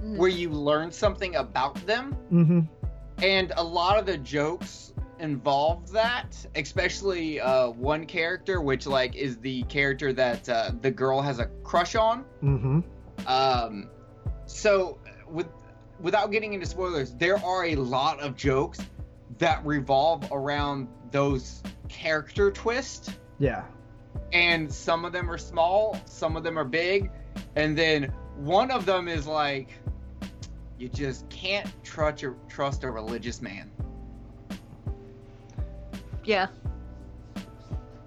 Speaker 2: mm,
Speaker 3: where you learn something about them.
Speaker 1: Hmm
Speaker 3: and a lot of the jokes involve that especially uh one character which like is the character that uh, the girl has a crush on.
Speaker 1: Hmm
Speaker 3: um, so with without getting into spoilers, there are a lot of jokes that revolve around those character twists,
Speaker 1: yeah.
Speaker 3: And some of them are small, some of them are big, and then one of them is like, you just can't trust a, trust a religious man.
Speaker 2: yeah,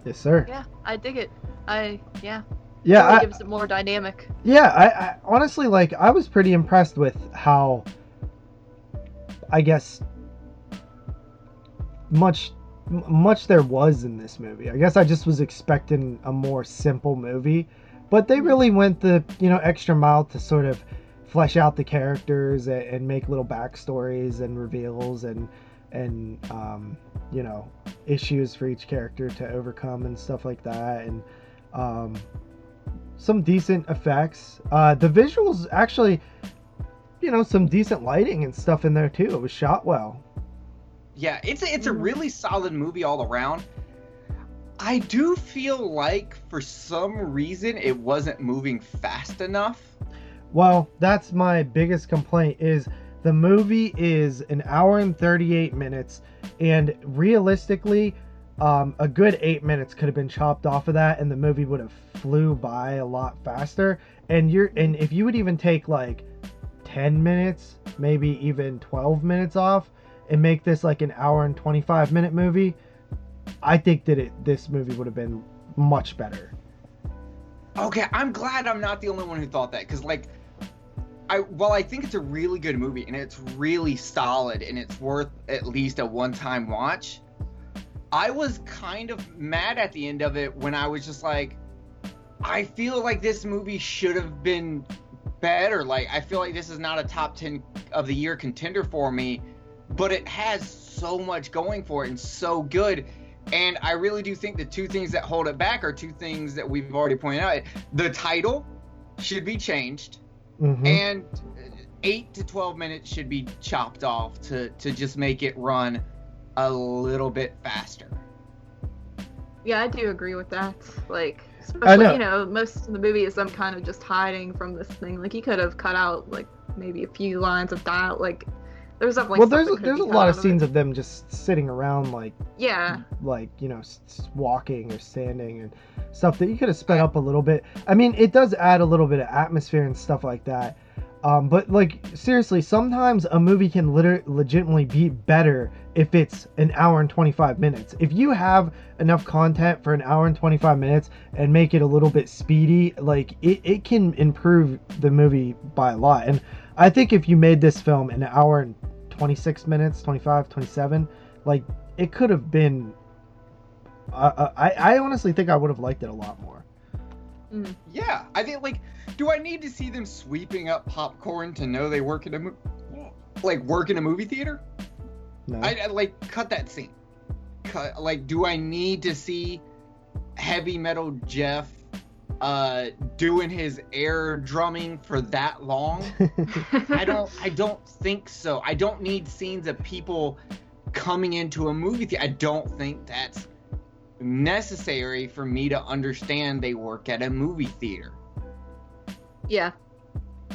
Speaker 1: Yes, sir.
Speaker 2: yeah, I dig it. I yeah,
Speaker 1: Yeah,
Speaker 2: really
Speaker 1: I,
Speaker 2: gives it more dynamic.
Speaker 1: yeah. I, I honestly like. I was pretty impressed with how, I guess, much, m- much there was in this movie. I guess I just was expecting a more simple movie, but they really went the you know extra mile to sort of flesh out the characters and, and make little backstories and reveals and and um, you know issues for each character to overcome and stuff like that and um, some decent effects. Uh, the visuals actually, you know, some decent lighting and stuff in there too. It was shot well.
Speaker 3: Yeah, it's a, it's a
Speaker 2: Mhm.
Speaker 3: really solid movie all around. I do feel like for some reason it wasn't moving fast enough.
Speaker 1: Well, that's my biggest complaint is The movie is an hour and 38 minutes, and realistically, um, a good eight minutes could have been chopped off of that, and the movie would have flew by a lot faster. And you're and if you would even take like 10 minutes, maybe even 12 minutes off, and make this like an hour and 25 minute movie, I think that it this movie would have been much better.
Speaker 3: Okay, I'm glad I'm not the only one who thought that because like I well I think it's a really good movie and it's really solid and it's worth at least a one-time watch. I was kind of mad at the end of it when I was just like I feel like this movie should have been better. Like I feel like this is not a top 10 of the year contender for me, but it has so much going for it and so good. And I really do think the two things that hold it back are two things that we've already pointed out. The title should be changed,
Speaker 1: Mhm.
Speaker 3: and eight to twelve minutes should be chopped off to to just make it run a little bit faster.
Speaker 2: Yeah, I do agree with that. Like, especially
Speaker 1: know.
Speaker 2: you know, most of the movie is them kind of just hiding from this thing. Like, you could have cut out like maybe a few lines of dialogue. Like, there's
Speaker 1: well, there's there's a lot of scenes
Speaker 2: it.
Speaker 1: of them just sitting around like
Speaker 2: Yeah,
Speaker 1: like you know walking or standing and stuff that you could have sped up a little bit. I mean it does add a little bit of atmosphere and stuff like that. Um, but like seriously sometimes a movie can liter- legitimately be better if it's an hour and 25 minutes. If you have enough content for an hour and 25 minutes and make it a little bit speedy like it, it can improve the movie by a lot. And i think if you made this film an hour and 26 minutes 25 27 like it could have been uh, I, I honestly think I would have liked it a lot more.
Speaker 3: Yeah, I think like, do I need to see them sweeping up popcorn to know they work in a mo- like work in a movie theater?
Speaker 1: No.
Speaker 3: I, I like cut that scene. Cut like, do I need to see heavy metal Jeff uh doing his air drumming for that long? I don't I don't think so. I don't need scenes of people coming into a movie theater. I don't think that's necessary for me to understand they work at a movie theater.
Speaker 2: yeah.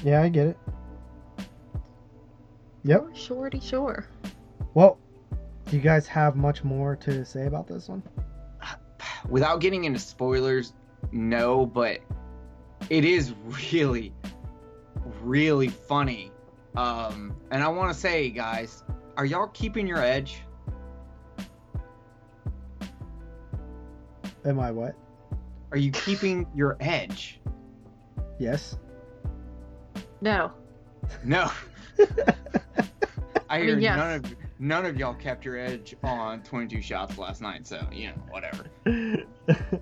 Speaker 1: yeah, I get it. Yep.
Speaker 2: Sure, shorty, sure.
Speaker 1: Well, do you guys have much more to say about this one?
Speaker 3: Without getting into spoilers, no, but it is really really funny. Um and I want to say guys, are y'all keeping your edge?
Speaker 1: Am I what?
Speaker 3: Are you keeping your edge?
Speaker 1: Yes.
Speaker 2: No.
Speaker 3: No. I
Speaker 2: mean,
Speaker 3: hear
Speaker 2: yes.
Speaker 3: none of none of y'all kept your edge on 22 shots last night, so you know whatever.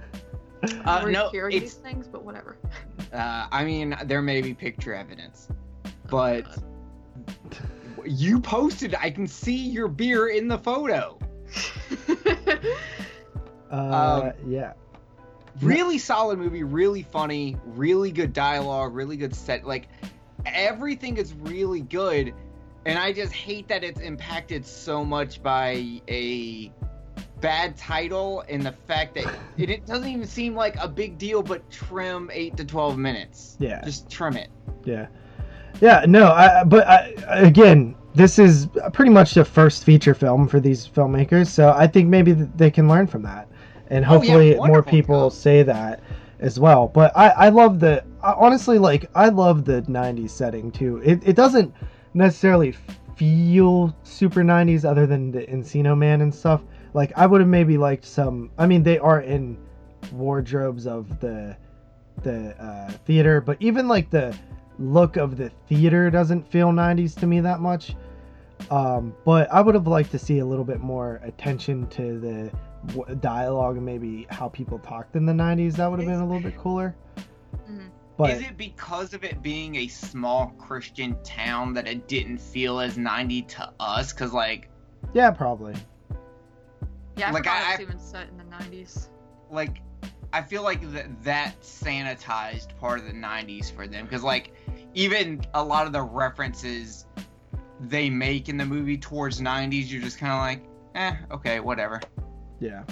Speaker 3: Uh,
Speaker 2: We're
Speaker 3: no,
Speaker 2: hearing these
Speaker 3: it's
Speaker 2: things, but whatever.
Speaker 3: uh, I mean there may be picture evidence, but you posted. I can see your beer in the photo.
Speaker 1: uh, yeah.
Speaker 3: Really solid movie, really funny, really good dialogue, really good set. Like everything is really good, and I just hate that it's impacted so much by a bad title and the fact that it, it doesn't even seem like a big deal. But trim eight to twelve minutes.
Speaker 1: Yeah.
Speaker 3: just trim it.
Speaker 1: Yeah. Yeah, no, I, but I, again, this is pretty much the first feature film for these filmmakers, so I think maybe they can learn from that. And
Speaker 3: Oh, yeah,
Speaker 1: hopefully more people
Speaker 3: job.
Speaker 1: say that as well. But I, I love the, I, honestly, like, I love the 90s setting too. It, it doesn't necessarily feel super 90s other than the Encino Man and stuff. Like, I would have maybe liked some, I mean, they are in wardrobes of the the uh, theater, but even like the look of the theater doesn't feel 90s to me that much. Um, but I would have liked to see a little bit more attention to the w- dialogue and maybe how people talked in the 90s. That would have been a little bit cooler.
Speaker 2: Mhm.
Speaker 1: But
Speaker 3: Is it because of it being a small Christian town that it didn't feel as 90 to us? Because, like,
Speaker 1: yeah, probably.
Speaker 2: Yeah, I
Speaker 3: Like, I-
Speaker 2: it's even set in the 90s.
Speaker 3: like, I feel like that that sanitized part of the 90s for them. Because, like, even a lot of the references they make in the movie towards 90s, you're just kind of like, eh, okay, whatever.
Speaker 1: Yeah.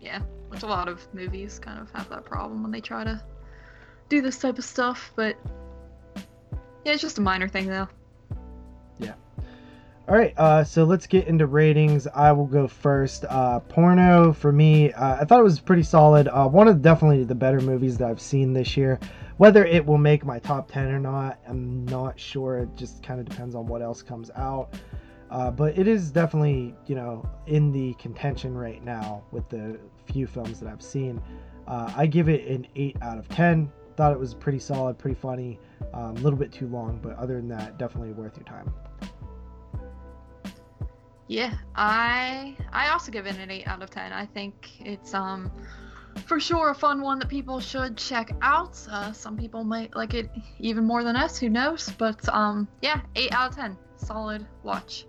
Speaker 2: Yeah, which a lot of movies kind of have that problem when they try to do this type of stuff, but yeah, it's just a minor thing though.
Speaker 1: All right, uh, so let's get into ratings. I will go first. Uh, porno for me, uh, I thought it was pretty solid. Uh, one of definitely the better movies that I've seen this year. Whether it will make my top ten or not, I'm not sure. It just kind of depends on what else comes out. Uh, but it is definitely, you know, in the contention right now with the few films that I've seen. Uh, I give it an 8 out of 10. Thought it was pretty solid, pretty funny, um, a um, little bit too long, but other than that, definitely worth your time.
Speaker 2: Yeah, I I also give it an 8 out of 10. I think it's um for sure a fun one that people should check out. Uh, some people might like it even more than us, who knows? But um yeah, 8 out of 10. Solid watch.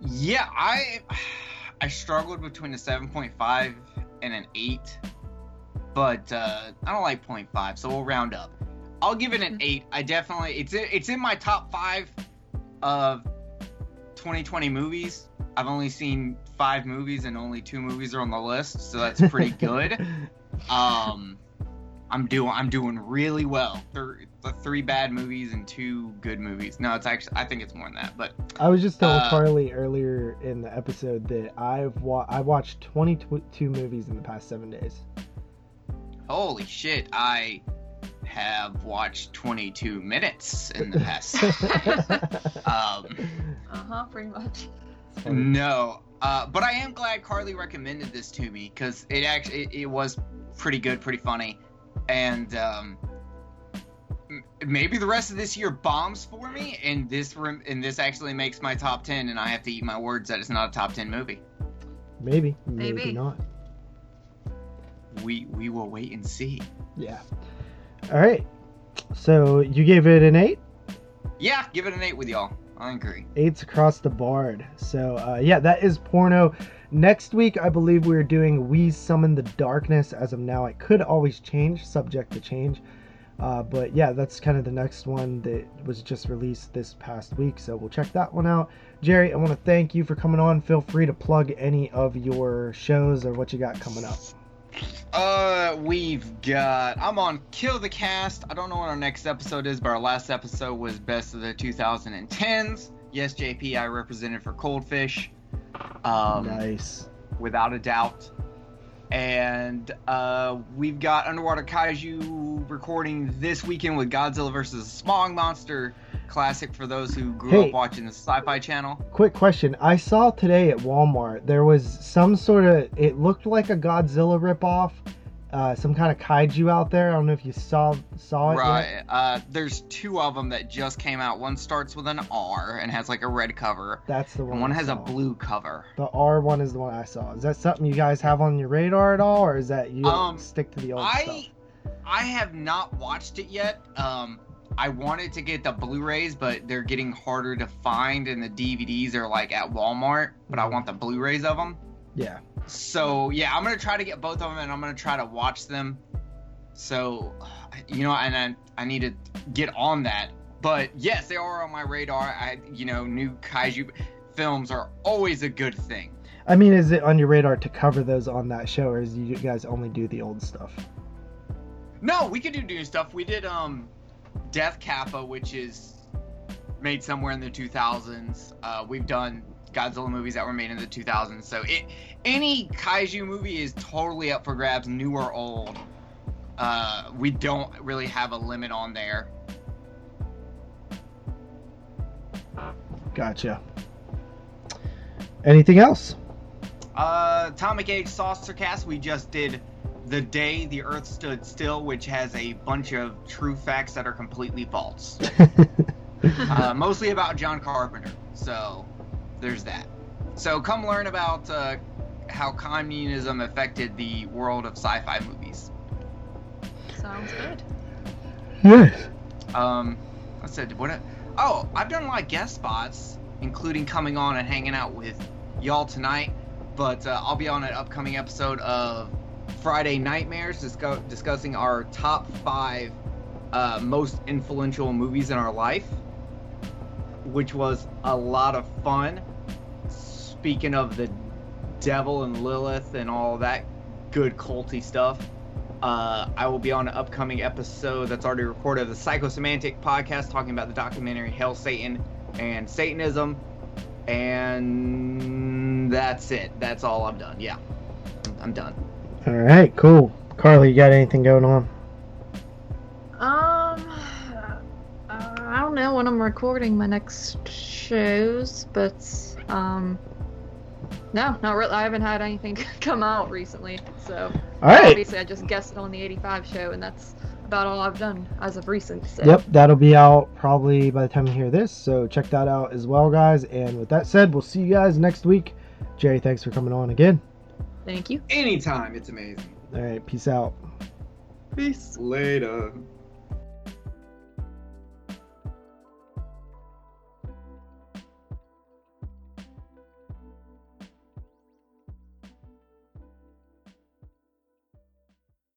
Speaker 3: Yeah, I I struggled between a 7.5 and an 8, but uh, I don't like 0.5, so we'll round up. I'll give it an mm-hmm. 8. I definitely it's it's in my top 5 of 2020 movies. I've only seen 5 movies and only 2 movies are on the list, so that's pretty good. um I'm doing I'm doing really well. Three, the three bad movies and two good movies. No, it's actually I think it's more than that. But
Speaker 1: I was just telling uh, Carly earlier in the episode that I've wa- I watched 22 movies in the past seven days.
Speaker 3: Holy shit! I have watched 22 minutes in the past.
Speaker 2: um, uh huh. Pretty much.
Speaker 3: No, uh, but I am glad Carly recommended this to me because it actually it, it was pretty good, pretty funny and um, maybe the rest of this year bombs for me, and this room and this actually makes my top ten, and I have to eat my words that it's not a top ten movie.
Speaker 1: Maybe, maybe, maybe not.
Speaker 3: We we will wait and see.
Speaker 1: Yeah. All right. So you gave it an eight.
Speaker 3: Yeah, give it an eight with y'all. I agree.
Speaker 1: Eights across the board. So uh, yeah, that is porno. Next week, I believe we're doing We Summon the Darkness. As of now, it could always change, subject to change. Uh, but yeah, that's kind of the next one that was just released this past week. So we'll check that one out. Jerry, I want to thank you for coming on. Feel free to plug any of your shows or what you got coming up.
Speaker 3: Uh, we've got. I'm on Kill the Cast. I don't know what our next episode is, but our last episode was Best of the 2010s. Yes, JP, I represented for Coldfish.
Speaker 1: Um, nice.
Speaker 3: Without a doubt. And uh, we've got Underwater Kaiju recording this weekend with Godzilla vs. Smog Monster classic for those who grew hey, up watching the Sci-Fi Channel.
Speaker 1: Quick question: I saw today at Walmart there was some sort of. It looked like a Godzilla ripoff uh, some kind of kaiju out there. I don't know if you saw saw it.
Speaker 3: Right. Uh, there's two of them that just came out. One starts with an R and has like a red cover.
Speaker 1: That's the one.
Speaker 3: And one I has saw. a blue cover.
Speaker 1: The R one is the one I saw. Is that something you guys have on your radar at all, or is that you um, stick to the old I, stuff?
Speaker 3: I have not watched it yet. Um, I wanted to get the Blu-rays, but they're getting harder to find, and the DVDs are like at Walmart. But I mm-hmm. want the Blu-rays of them.
Speaker 1: Yeah.
Speaker 3: So yeah, I'm gonna try to get both of them, and I'm gonna try to watch them. So, you know, and I, I need to get on that. But yes, they are on my radar. I, you know, new kaiju films are always a good thing.
Speaker 1: I mean, is it on your radar to cover those on that show, or is you guys only do the old stuff?
Speaker 3: No, we could do new stuff. We did um, Death Kappa, which is made somewhere in the 2000s. Uh, we've done Godzilla movies that were made in the 2000s. So it, any kaiju movie is totally up for grabs, new or old. Uh, we don't really have a limit on there.
Speaker 1: Gotcha. Anything else?
Speaker 3: Uh, Atomic Age Saucer Cast. We just did the day the Earth stood still, which has a bunch of true facts that are completely false. uh, mostly about John Carpenter. So there's that. So come learn about uh, how communism affected the world of sci-fi movies.
Speaker 2: Sounds good.
Speaker 1: Yes.
Speaker 3: Um, I said what? oh, I've done a lot of guest spots, including coming on and hanging out with y'all tonight. But uh, I'll be on an upcoming episode of Friday Nightmares, discuss- discussing our top five uh, most influential movies in our life which was a lot of fun. Speaking of the devil and Lilith and all that good culty stuff, uh, I will be on an upcoming episode that's already recorded of the Psychosemantic podcast talking about the documentary Hail Satan and Satanism, and that's it. That's all I've done. Yeah, I'm done.
Speaker 1: All right, cool. Carly, you got anything going on?
Speaker 2: Know when I'm recording my next shows, but um, no, not really. I haven't had anything come out recently, so
Speaker 1: All right.
Speaker 2: obviously I just guessed on the 85 show, and that's about all I've done as of recent. So.
Speaker 1: Yep, that'll be out probably by the time you hear this. So check that out as well, guys. And with that said, we'll see you guys next week. Jerry, thanks for coming on again.
Speaker 2: Thank you.
Speaker 3: Anytime, it's amazing.
Speaker 1: All right, peace out.
Speaker 2: Peace.
Speaker 3: Later.